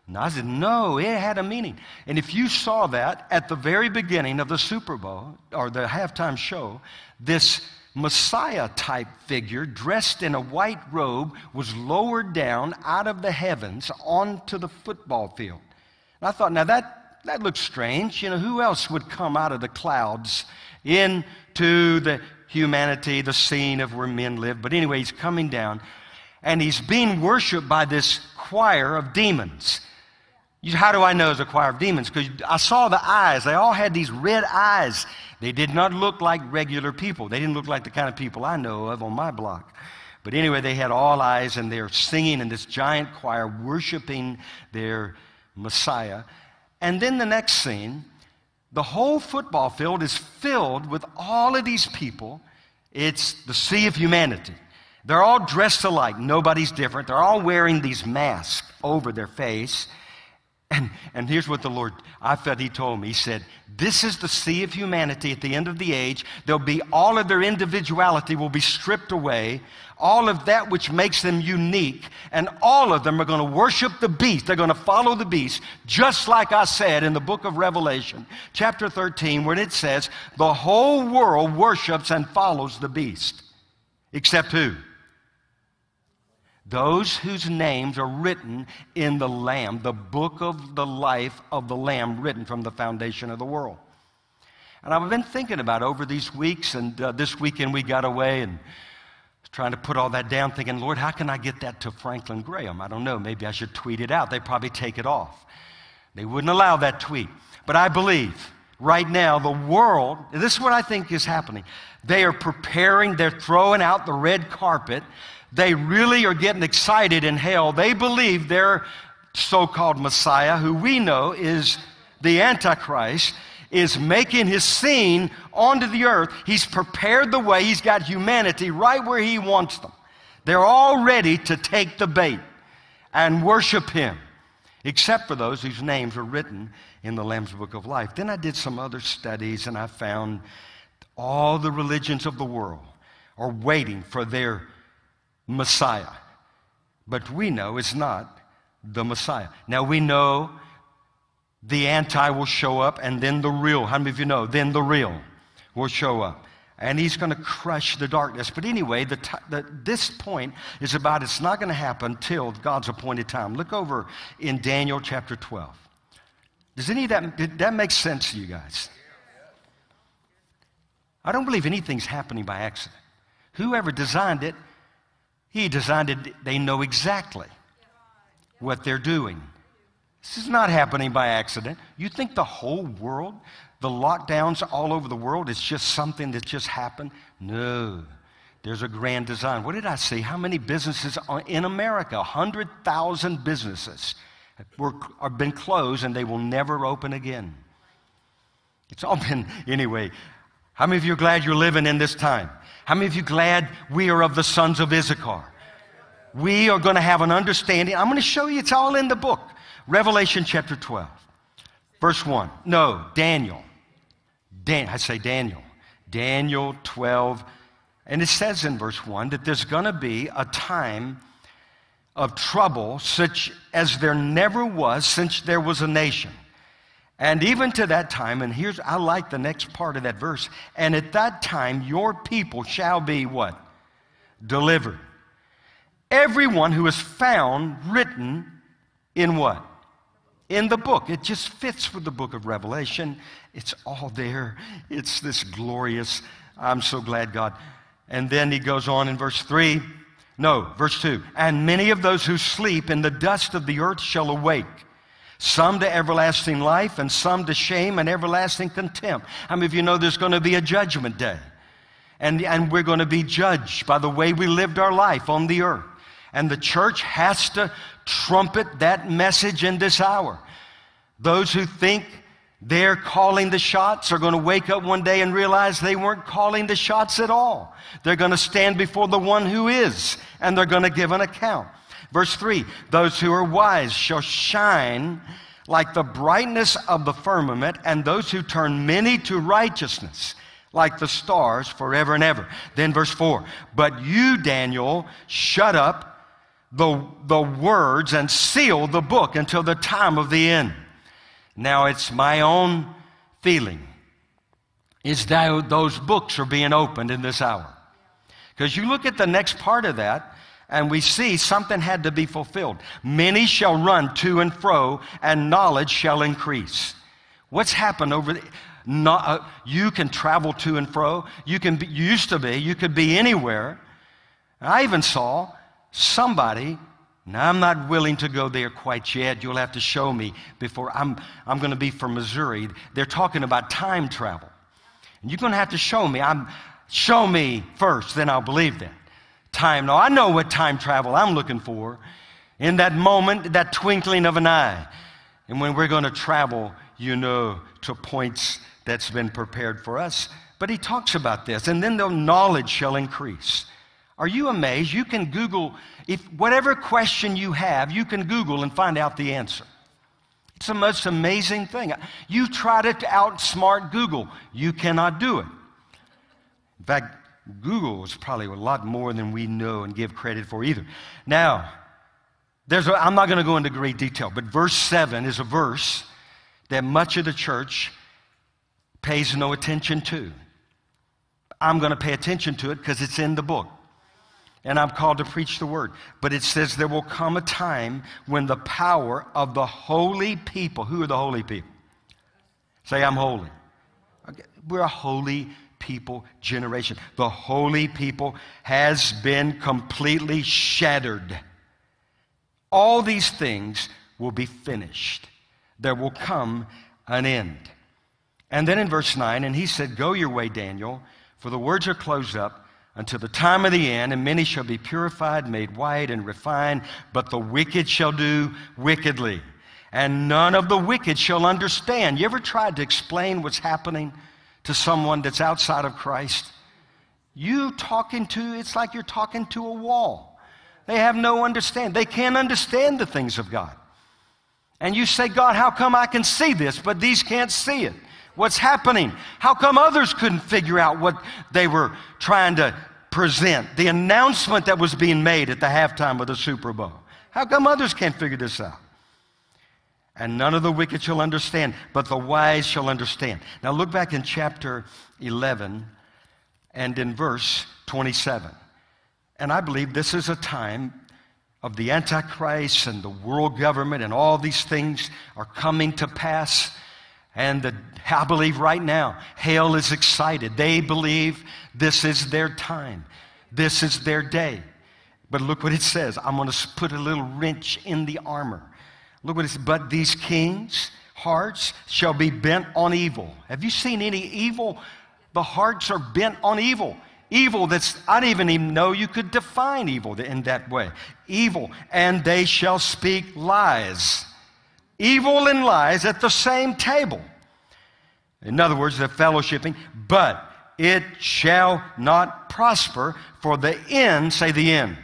And I said, no, it had a meaning. And if you saw that at the very beginning of the Super Bowl or the halftime show, this Messiah type figure dressed in a white robe was lowered down out of the heavens onto the football field. And I thought, now that, that looks strange. You know, who else would come out of the clouds into the humanity, the scene of where men live? But anyway, he's coming down and he's being worshiped by this choir of demons. How do I know it's a choir of demons? Because I saw the eyes. They all had these red eyes. They did not look like regular people. They didn't look like the kind of people I know of on my block. But anyway, they had all eyes and they're singing in this giant choir, worshiping their Messiah. And then the next scene, the whole football field is filled with all of these people. It's the sea of humanity. They're all dressed alike. Nobody's different. They're all wearing these masks over their face. And, and here's what the Lord, I felt He told me. He said, This is the sea of humanity at the end of the age. There'll be all of their individuality will be stripped away, all of that which makes them unique, and all of them are going to worship the beast. They're going to follow the beast, just like I said in the book of Revelation, chapter 13, where it says, The whole world worships and follows the beast. Except who? Those whose names are written in the Lamb, the book of the life of the Lamb, written from the foundation of the world. And I've been thinking about over these weeks, and uh, this weekend we got away and trying to put all that down, thinking, Lord, how can I get that to Franklin Graham? I don't know. Maybe I should tweet it out. They probably take it off. They wouldn't allow that tweet. But I believe right now the world, this is what I think is happening. They are preparing, they're throwing out the red carpet. They really are getting excited in hell. They believe their so called Messiah, who we know is the Antichrist, is making his scene onto the earth. He's prepared the way, he's got humanity right where he wants them. They're all ready to take the bait and worship him, except for those whose names are written in the Lamb's Book of Life. Then I did some other studies and I found all the religions of the world are waiting for their Messiah. But we know it's not the Messiah. Now we know the anti will show up and then the real. How many of you know? Then the real will show up. And he's going to crush the darkness. But anyway, the ti- the, this point is about it's not going to happen till God's appointed time. Look over in Daniel chapter 12. Does any of that, did that make sense to you guys? I don't believe anything's happening by accident. Whoever designed it, he designed it, they know exactly what they're doing. This is not happening by accident. You think the whole world, the lockdowns all over the world, is just something that just happened? No. There's a grand design. What did I say? How many businesses in America? 100,000 businesses were, have been closed and they will never open again. It's all been, anyway. How many of you are glad you're living in this time? How many of you glad we are of the sons of Issachar? We are going to have an understanding. I'm going to show you, it's all in the book. Revelation chapter 12, verse 1. No, Daniel. Dan, I say Daniel. Daniel 12. And it says in verse 1 that there's going to be a time of trouble such as there never was since there was a nation. And even to that time, and here's, I like the next part of that verse, and at that time your people shall be what? Delivered. Everyone who is found written in what? In the book. It just fits with the book of Revelation. It's all there. It's this glorious. I'm so glad God. And then he goes on in verse 3. No, verse 2. And many of those who sleep in the dust of the earth shall awake some to everlasting life, and some to shame and everlasting contempt. How many of you know there's going to be a judgment day? And, and we're going to be judged by the way we lived our life on the earth. And the church has to trumpet that message in this hour. Those who think they're calling the shots are going to wake up one day and realize they weren't calling the shots at all. They're going to stand before the one who is, and they're going to give an account. Verse 3 Those who are wise shall shine like the brightness of the firmament, and those who turn many to righteousness like the stars forever and ever. Then verse 4 But you, Daniel, shut up the, the words and seal the book until the time of the end. Now it's my own feeling is that those books are being opened in this hour. Because you look at the next part of that, and we see something had to be fulfilled. Many shall run to and fro, and knowledge shall increase. What's happened over the, not, uh, you can travel to and fro. You can be, used to be. You could be anywhere. I even saw somebody. Now I'm not willing to go there quite yet. You'll have to show me before I'm. I'm going to be from Missouri. They're talking about time travel, and you're going to have to show me. I'm. Show me first, then I'll believe that time. Now, I know what time travel I'm looking for in that moment, that twinkling of an eye. And when we're going to travel, you know, to points that's been prepared for us. But he talks about this, and then the knowledge shall increase. Are you amazed? You can Google, if whatever question you have, you can Google and find out the answer. It's the most amazing thing. You try to outsmart Google, you cannot do it. In fact, Google is probably a lot more than we know and give credit for either. Now, there's a, I'm not going to go into great detail, but verse 7 is a verse that much of the church pays no attention to. I'm going to pay attention to it because it's in the book. And I'm called to preach the word. But it says there will come a time when the power of the holy people, who are the holy people? Say, I'm holy. Okay. We're a holy people generation. The holy people has been completely shattered. All these things will be finished. There will come an end. And then in verse 9, and he said, Go your way, Daniel, for the words are closed up until the time of the end, and many shall be purified, made white, and refined, but the wicked shall do wickedly. And none of the wicked shall understand. You ever tried to explain what's happening to someone that's outside of Christ? You talking to, it's like you're talking to a wall. They have no understand. They can't understand the things of God. And you say, God, how come I can see this, but these can't see it? What's happening? How come others couldn't figure out what they were trying to present? The announcement that was being made at the halftime of the Super Bowl. How come others can't figure this out? And none of the wicked shall understand, but the wise shall understand. Now look back in chapter 11 and in verse 27. And I believe this is a time of the Antichrist and the world government and all these things are coming to pass. And the, I believe right now, hell is excited. They believe this is their time, this is their day. But look what it says. I'm going to put a little wrench in the armor. Look what it says. But these kings' hearts shall be bent on evil. Have you seen any evil? The hearts are bent on evil. Evil that's, I didn't even know you could define evil in that way. Evil, and they shall speak lies. Evil and lies at the same table. In other words, they're fellowshipping, but it shall not prosper, for the end, say the end,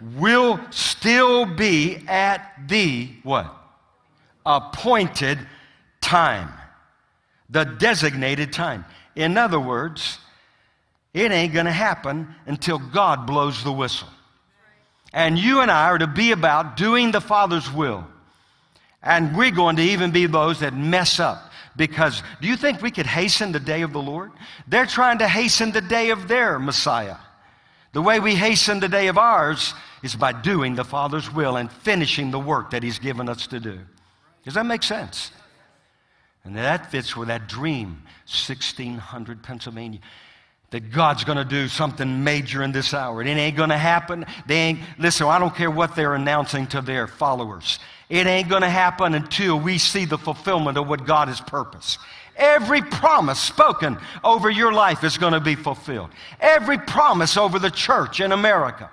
will still be at the what? appointed time. The designated time. In other words, it ain't going to happen until God blows the whistle. And you and I are to be about doing the Father's will. And we're going to even be those that mess up. Because do you think we could hasten the day of the Lord? They're trying to hasten the day of their Messiah. The way we hasten the day of ours is by doing the Father's will and finishing the work that He's given us to do. Does that make sense? And that fits with that dream, 1600 Pennsylvania, that God's going to do something major in this hour. It ain't going to happen. They ain't, listen, I don't care what they're announcing to their followers. It ain't going to happen until we see the fulfillment of what God has purposed. Every promise spoken over your life is going to be fulfilled. Every promise over the church in America.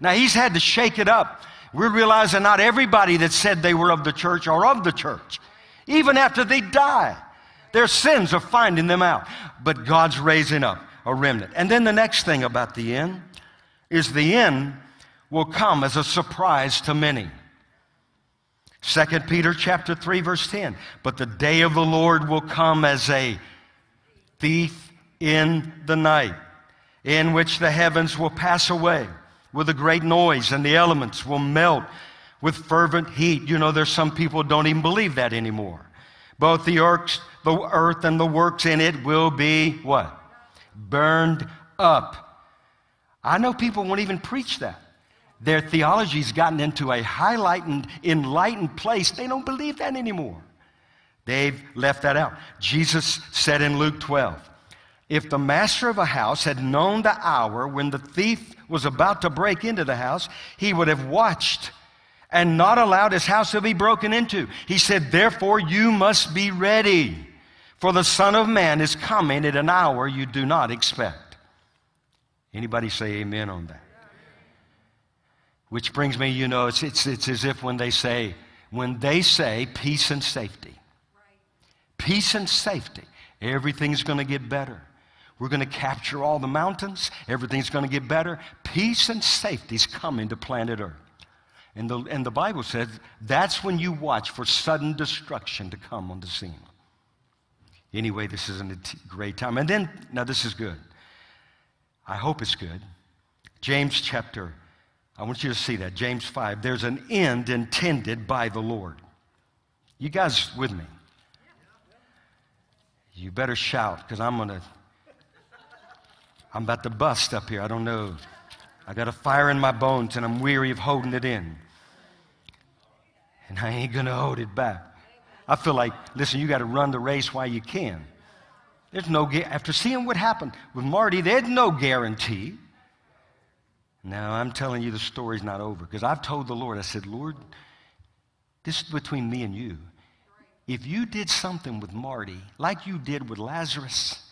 Now, he's had to shake it up. We're realizing not everybody that said they were of the church are of the church. Even after they die, their sins are finding them out. But God's raising up a remnant. And then the next thing about the end is the end will come as a surprise to many. 2 Peter chapter 3 verse 10. But the day of the Lord will come as a thief in the night, in which the heavens will pass away with a great noise and the elements will melt with fervent heat. You know, there's some people don't even believe that anymore. Both the earth, and the works in it will be what? Burned up. I know people won't even preach that. Their theology's gotten into a highlighted, enlightened place. They don't believe that anymore. They've left that out. Jesus said in Luke 12, if the master of a house had known the hour when the thief was about to break into the house, he would have watched and not allowed his house to be broken into. He said, Therefore, you must be ready, for the Son of Man is coming at an hour you do not expect. Anybody say amen on that? Which brings me, you know, it's, it's, it's as if when they say, when they say peace and safety, peace and safety, everything's going to get better. We're going to capture all the mountains. Everything's going to get better. Peace and safety is coming to planet Earth. And the, and the Bible says that's when you watch for sudden destruction to come on the scene. Anyway, this is a great time. And then, now this is good. I hope it's good. James chapter, I want you to see that. James 5. There's an end intended by the Lord. You guys with me? You better shout because I'm going to I'm about to bust up here. I don't know. I got a fire in my bones and I'm weary of holding it in. And I ain't going to hold it back. I feel like, listen, you got to run the race while you can. There's no, after seeing what happened with Marty, there's no guarantee. Now, I'm telling you the story's not over because I've told the Lord, I said, Lord, this is between me and you. If you did something with Marty like you did with Lazarus,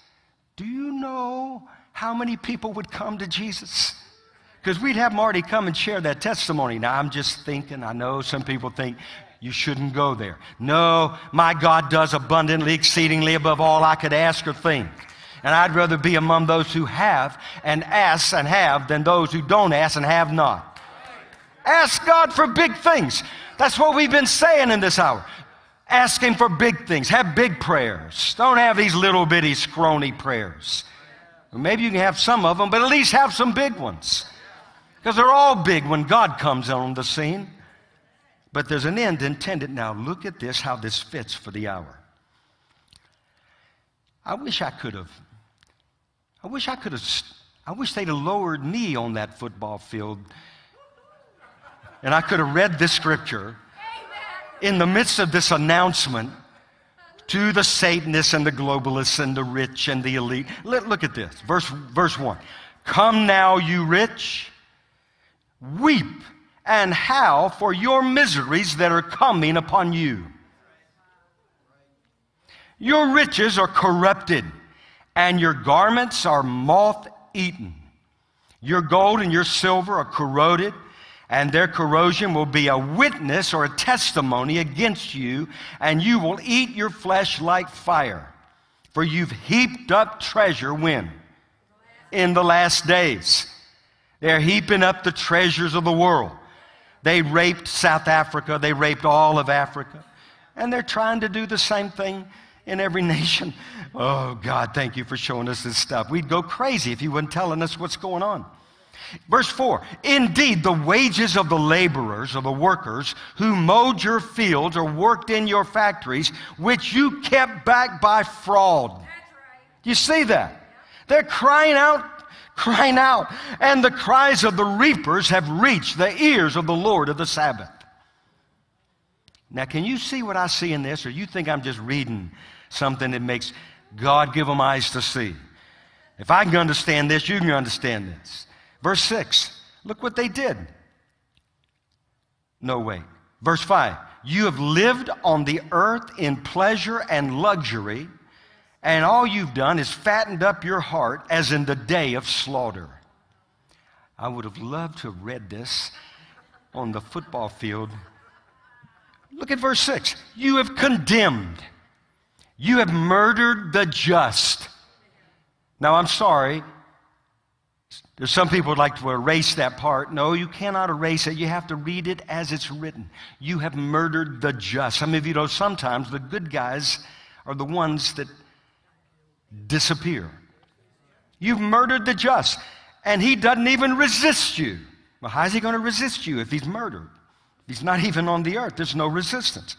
do you know how many people would come to Jesus? Because we'd have Marty come and share that testimony. Now, I'm just thinking, I know some people think you shouldn't go there. No, my God does abundantly, exceedingly above all I could ask or think. And I'd rather be among those who have and ask and have than those who don't ask and have not. Ask God for big things. That's what we've been saying in this hour. Ask Him for big things. Have big prayers. Don't have these little bitty scrawny prayers. Maybe you can have some of them, but at least have some big ones. Because they're all big when God comes on the scene. But there's an end intended. Now, look at this, how this fits for the hour. I wish I could have, I wish I could have, I wish they'd have lowered me on that football field and I could have read this scripture in the midst of this announcement to the Satanists and the globalists and the rich and the elite. Let, look at this. Verse, verse 1. Come now, you rich, weep and howl for your miseries that are coming upon you. Your riches are corrupted, and your garments are moth eaten. Your gold and your silver are corroded, and their corrosion will be a witness or a testimony against you, and you will eat your flesh like fire. For you've heaped up treasure when? In the last days. They're heaping up the treasures of the world. They raped South Africa, they raped all of Africa. And they're trying to do the same thing in every nation. Oh, God, thank you for showing us this stuff. We'd go crazy if you weren't telling us what's going on. Verse 4 Indeed, the wages of the laborers or the workers who mowed your fields or worked in your factories, which you kept back by fraud. You see that? They're crying out, crying out, and the cries of the reapers have reached the ears of the Lord of the Sabbath. Now, can you see what I see in this, or you think I'm just reading something that makes God give them eyes to see? If I can understand this, you can understand this. Verse 6, look what they did. No, wait. Verse 5, you have lived on the earth in pleasure and luxury, and all you've done is fattened up your heart as in the day of slaughter. I would have loved to have read this on the football field. Look at verse 6. You have condemned, you have murdered the just. Now, I'm sorry. There's some people would like to erase that part. No, you cannot erase it. You have to read it as it's written. You have murdered the just. Some of you know sometimes the good guys are the ones that disappear. You've murdered the just, and he doesn't even resist you. Well, how's he going to resist you if he's murdered? He's not even on the earth. There's no resistance.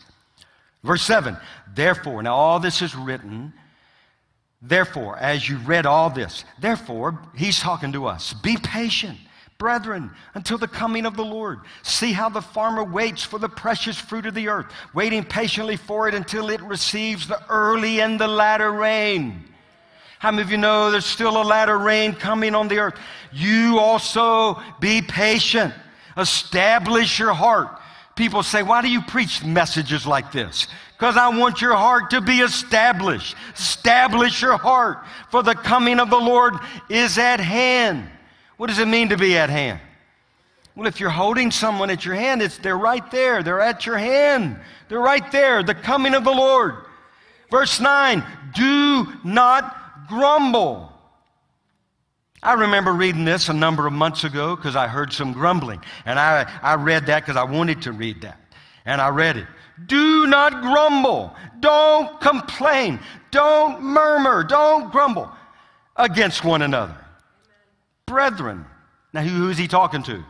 Verse 7 Therefore, now all this is written. Therefore, as you read all this, therefore, he's talking to us. Be patient, brethren, until the coming of the Lord. See how the farmer waits for the precious fruit of the earth, waiting patiently for it until it receives the early and the latter rain. How many of you know there's still a latter rain coming on the earth? You also be patient. Establish your heart. People say, Why do you preach messages like this? Because I want your heart to be established. Establish your heart, for the coming of the Lord is at hand. What does it mean to be at hand? Well, if you're holding someone at your hand, it's, they're right there. They're at your hand. They're right there. The coming of the Lord. Verse 9 Do not grumble. I remember reading this a number of months ago because I heard some grumbling. And I, I read that because I wanted to read that. And I read it. Do not grumble. Don't complain. Don't murmur. Don't grumble against one another. Brethren. Now, who, who's he talking to?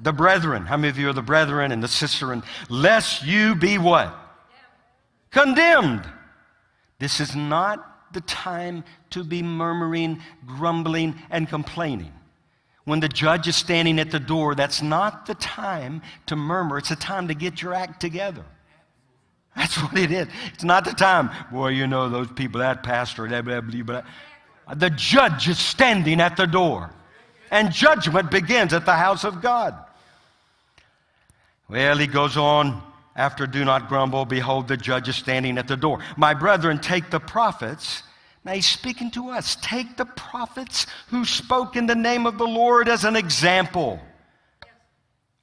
The brethren. How many of you are the brethren and the sister? And lest you be what? Condemned. This is not the time to be murmuring, grumbling, and complaining. When the judge is standing at the door, that's not the time to murmur. It's a time to get your act together. That's what it is. It's not the time, boy, you know, those people, that pastor, that, blah, blah, blah. The judge is standing at the door, and judgment begins at the house of God. Well, he goes on after do not grumble, behold, the judge is standing at the door. My brethren, take the prophets. Now he's speaking to us. Take the prophets who spoke in the name of the Lord as an example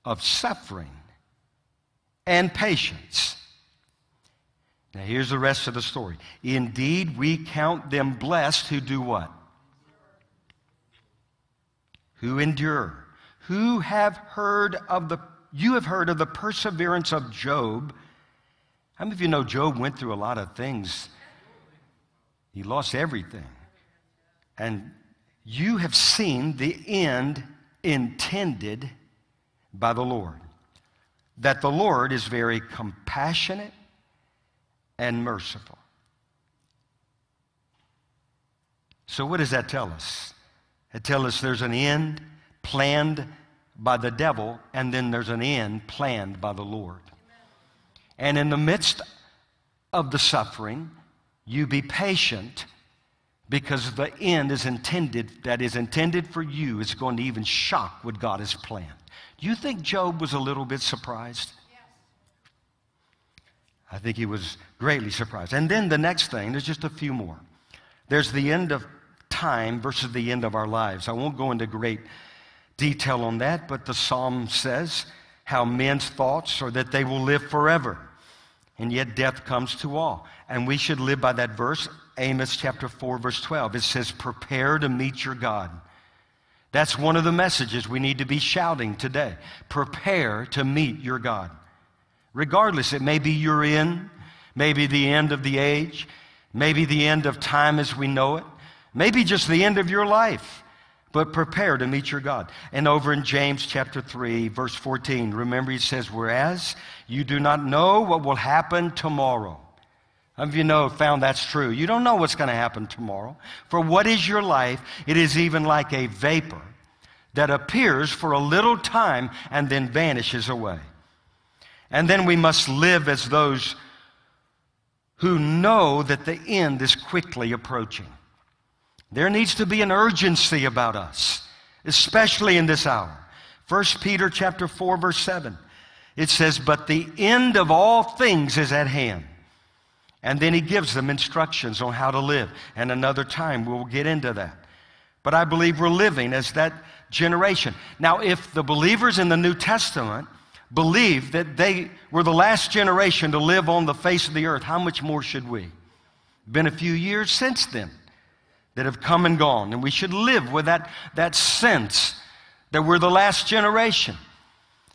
of suffering and patience. Now here's the rest of the story. Indeed, we count them blessed who do what? Who endure. Who have heard of the you have heard of the perseverance of Job. How many of you know Job went through a lot of things? He lost everything. And you have seen the end intended by the Lord. That the Lord is very compassionate and merciful. So, what does that tell us? It tells us there's an end planned by the devil, and then there's an end planned by the Lord. And in the midst of the suffering, you be patient because the end is intended, that is intended for you, is going to even shock what God has planned. Do you think Job was a little bit surprised? I think he was greatly surprised. And then the next thing, there's just a few more. There's the end of time versus the end of our lives. I won't go into great detail on that, but the psalm says how men's thoughts are that they will live forever. And yet death comes to all. And we should live by that verse, Amos chapter 4, verse 12. It says, Prepare to meet your God. That's one of the messages we need to be shouting today. Prepare to meet your God. Regardless, it may be you're in maybe the end of the age, maybe the end of time as we know it, maybe just the end of your life. But prepare to meet your God. And over in James chapter 3, verse 14, remember he says, Whereas you do not know what will happen tomorrow. Some of you know found that's true? You don't know what's going to happen tomorrow. For what is your life? It is even like a vapor that appears for a little time and then vanishes away. And then we must live as those who know that the end is quickly approaching. There needs to be an urgency about us, especially in this hour. 1 Peter chapter 4 verse 7. It says, "But the end of all things is at hand." And then he gives them instructions on how to live. And another time we'll get into that. But I believe we're living as that generation. Now, if the believers in the New Testament believe that they were the last generation to live on the face of the earth, how much more should we? Been a few years since then that have come and gone. And we should live with that, that sense that we're the last generation.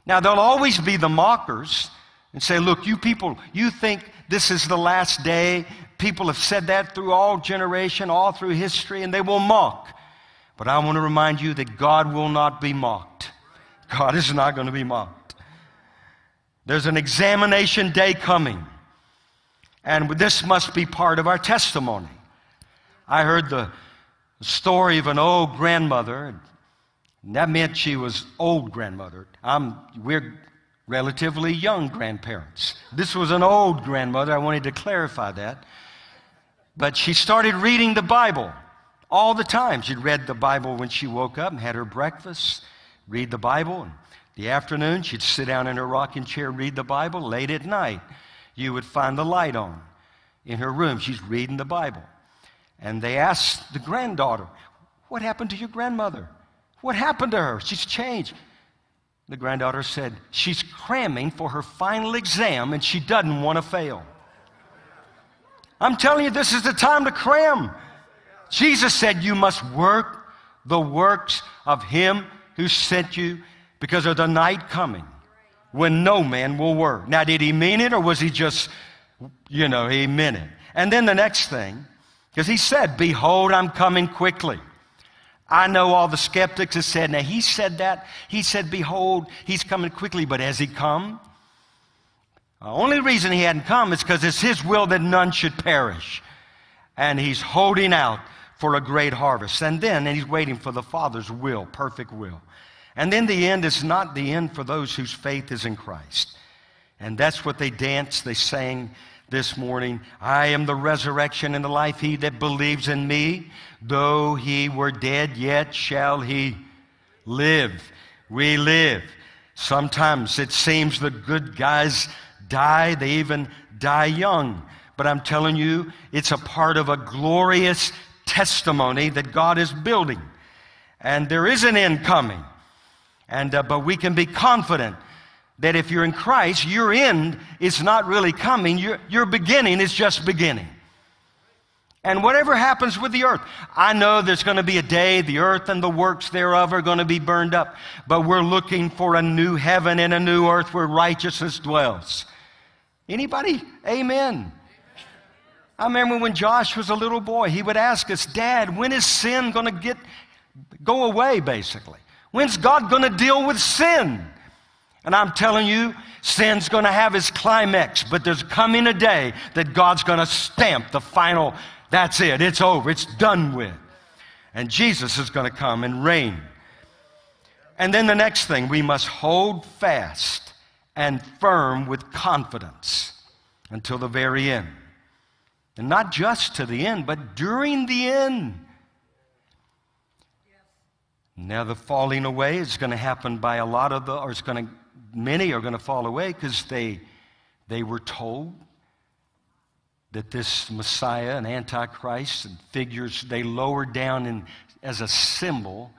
Now, there'll always be the mockers and say, look, you people, you think this is the last day. People have said that through all generation, all through history, and they will mock. But I want to remind you that God will not be mocked. God is not going to be mocked. There's an examination day coming. And this must be part of our testimony. I heard the story of an old grandmother, and that meant she was old grandmother. I'm, we're relatively young grandparents. This was an old grandmother. I wanted to clarify that. But she started reading the Bible all the time. She'd read the Bible when she woke up and had her breakfast, read the Bible. And the afternoon, she'd sit down in her rocking chair, read the Bible. Late at night, you would find the light on in her room. She's reading the Bible. And they asked the granddaughter, What happened to your grandmother? What happened to her? She's changed. The granddaughter said, She's cramming for her final exam and she doesn't want to fail. I'm telling you, this is the time to cram. Jesus said, You must work the works of Him who sent you because of the night coming when no man will work. Now, did He mean it or was He just, you know, He meant it? And then the next thing, because He said, Behold, I'm coming quickly. I know all the skeptics have said, now he said that. He said, Behold, he's coming quickly, but has he come? The only reason he hadn't come is because it's his will that none should perish. And he's holding out for a great harvest. And then and he's waiting for the Father's will, perfect will. And then the end is not the end for those whose faith is in Christ. And that's what they danced, they sang this morning. I am the resurrection and the life. He that believes in me, though he were dead, yet shall he live. We live. Sometimes it seems the good guys die, they even die young. But I'm telling you, it's a part of a glorious testimony that God is building. And there is an end coming. And, uh, but we can be confident that if you're in Christ, your end is not really coming, your, your beginning is just beginning. And whatever happens with the earth, I know there's going to be a day the earth and the works thereof are going to be burned up, but we're looking for a new heaven and a new earth where righteousness dwells. Anybody? Amen. I remember when Josh was a little boy, he would ask us, Dad, when is sin going to get go away basically? When's God going to deal with sin? And I'm telling you, sin's going to have its climax, but there's coming a day that God's going to stamp the final, that's it, it's over, it's done with. And Jesus is going to come and reign. And then the next thing, we must hold fast and firm with confidence until the very end. And not just to the end, but during the end. Now, the falling away is going to happen by a lot of the, or it's going to many are going to fall away because they, they were told that this Messiah and Antichrist and figures they lowered down in, as a symbol,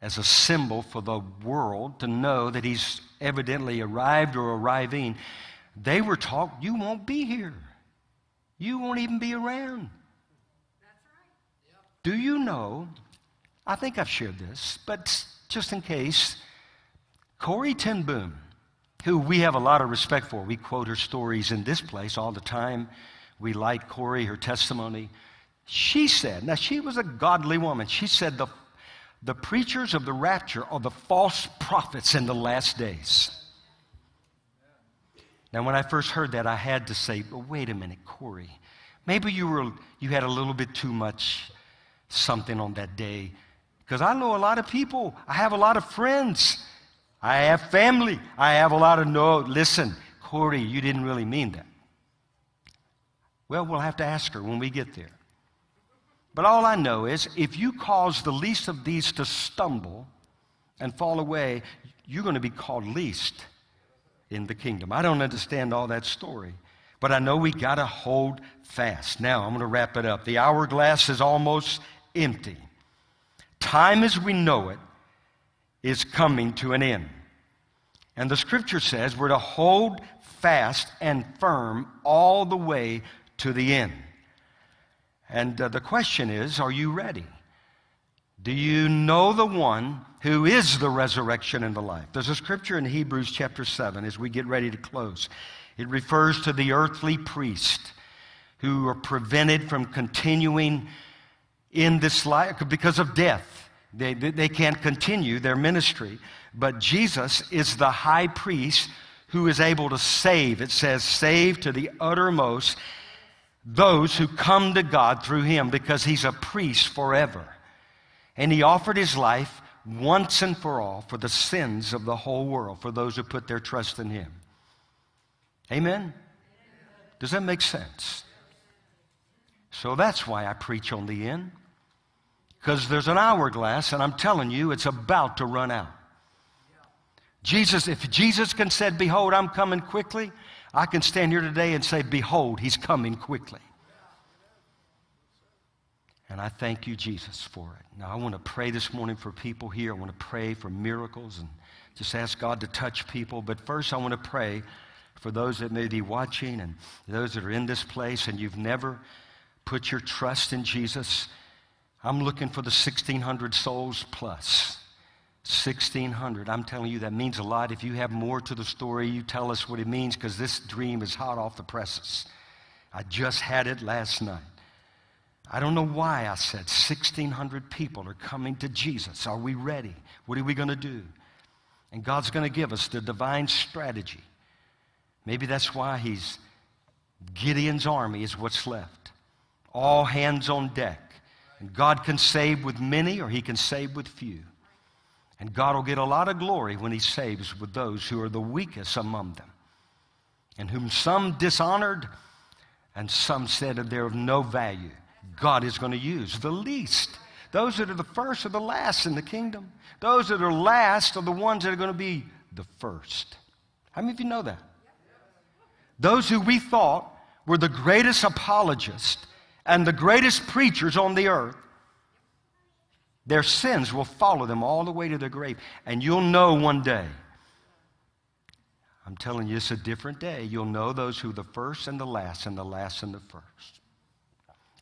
as a symbol for the world to know that he's evidently arrived or arriving. They were taught, you won't be here. You won't even be around. Do you know? I think I've shared this, but just in case, Corrie ten Boom who we have a lot of respect for. We quote her stories in this place all the time. We like Corrie, her testimony. She said, now she was a godly woman. She said, the, the preachers of the rapture are the false prophets in the last days. Now, when I first heard that, I had to say, well, wait a minute, Corrie. Maybe you, were, you had a little bit too much something on that day. Because I know a lot of people. I have a lot of friends. I have family. I have a lot of no. Listen, Corrie, you didn't really mean that. Well, we'll have to ask her when we get there. But all I know is if you cause the least of these to stumble and fall away, you're going to be called least in the kingdom. I don't understand all that story, but I know we got to hold fast. Now, I'm going to wrap it up. The hourglass is almost empty. Time as we know it is coming to an end. And the scripture says we're to hold fast and firm all the way to the end. And uh, the question is are you ready? Do you know the one who is the resurrection and the life? There's a scripture in Hebrews chapter 7 as we get ready to close. It refers to the earthly priest who are prevented from continuing in this life because of death. They, they can't continue their ministry. But Jesus is the high priest who is able to save. It says, save to the uttermost those who come to God through him because he's a priest forever. And he offered his life once and for all for the sins of the whole world, for those who put their trust in him. Amen? Does that make sense? So that's why I preach on the end. Because there's an hourglass, and I'm telling you, it's about to run out. Jesus, if Jesus can say, Behold, I'm coming quickly, I can stand here today and say, Behold, he's coming quickly. And I thank you, Jesus, for it. Now, I want to pray this morning for people here. I want to pray for miracles and just ask God to touch people. But first, I want to pray for those that may be watching and those that are in this place and you've never put your trust in Jesus. I'm looking for the 1,600 souls plus. 1,600. I'm telling you, that means a lot. If you have more to the story, you tell us what it means because this dream is hot off the presses. I just had it last night. I don't know why I said 1,600 people are coming to Jesus. Are we ready? What are we going to do? And God's going to give us the divine strategy. Maybe that's why He's Gideon's army is what's left. All hands on deck. And God can save with many or He can save with few. And God will get a lot of glory when He saves with those who are the weakest among them, and whom some dishonored and some said that they're of no value. God is going to use the least. Those that are the first are the last in the kingdom. Those that are last are the ones that are going to be the first. How many of you know that? Those who we thought were the greatest apologists and the greatest preachers on the earth their sins will follow them all the way to their grave. And you'll know one day. I'm telling you, it's a different day. You'll know those who the first and the last, and the last and the first.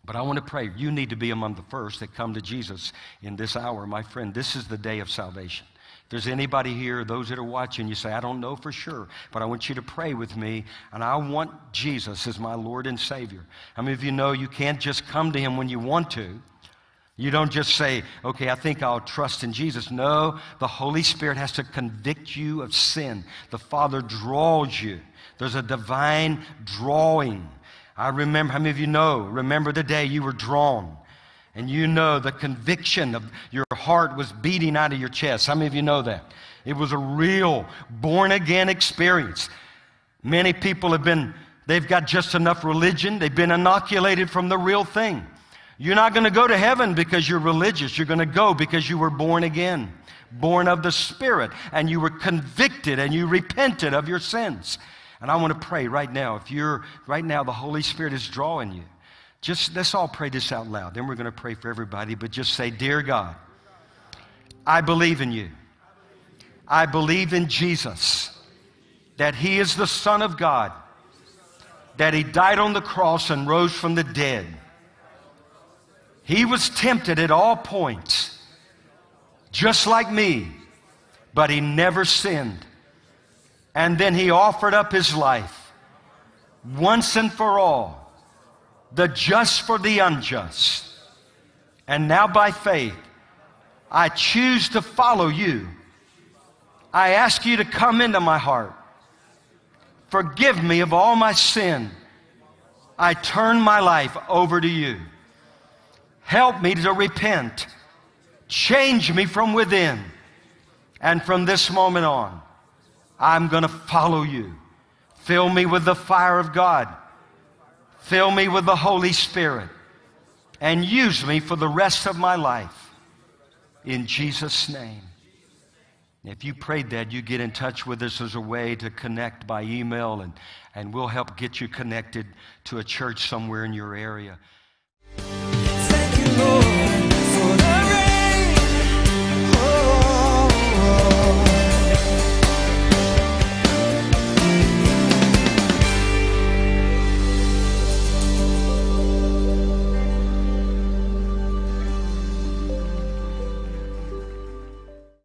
But I want to pray. You need to be among the first that come to Jesus in this hour, my friend. This is the day of salvation. If there's anybody here, those that are watching, you say, I don't know for sure, but I want you to pray with me, and I want Jesus as my Lord and Savior. How many of you know you can't just come to Him when you want to? You don't just say, okay, I think I'll trust in Jesus. No, the Holy Spirit has to convict you of sin. The Father draws you. There's a divine drawing. I remember, how many of you know, remember the day you were drawn? And you know the conviction of your heart was beating out of your chest. How many of you know that? It was a real born again experience. Many people have been, they've got just enough religion, they've been inoculated from the real thing. You're not going to go to heaven because you're religious. You're going to go because you were born again, born of the Spirit, and you were convicted and you repented of your sins. And I want to pray right now. If you're, right now, the Holy Spirit is drawing you. Just let's all pray this out loud. Then we're going to pray for everybody, but just say, Dear God, I believe in you. I believe in Jesus, that He is the Son of God, that He died on the cross and rose from the dead he was tempted at all points, just like me, but he never sinned. And then he offered up his life once and for all, the just for the unjust. And now by faith, I choose to follow you. I ask you to come into my heart. Forgive me of all my sin. I turn my life over to you. Help me to repent. Change me from within. And from this moment on, I'm going to follow you. Fill me with the fire of God. Fill me with the Holy Spirit. And use me for the rest of my life. In Jesus' name. If you prayed that, you get in touch with us. as a way to connect by email, and, and we'll help get you connected to a church somewhere in your area for the rain. Oh, oh, oh.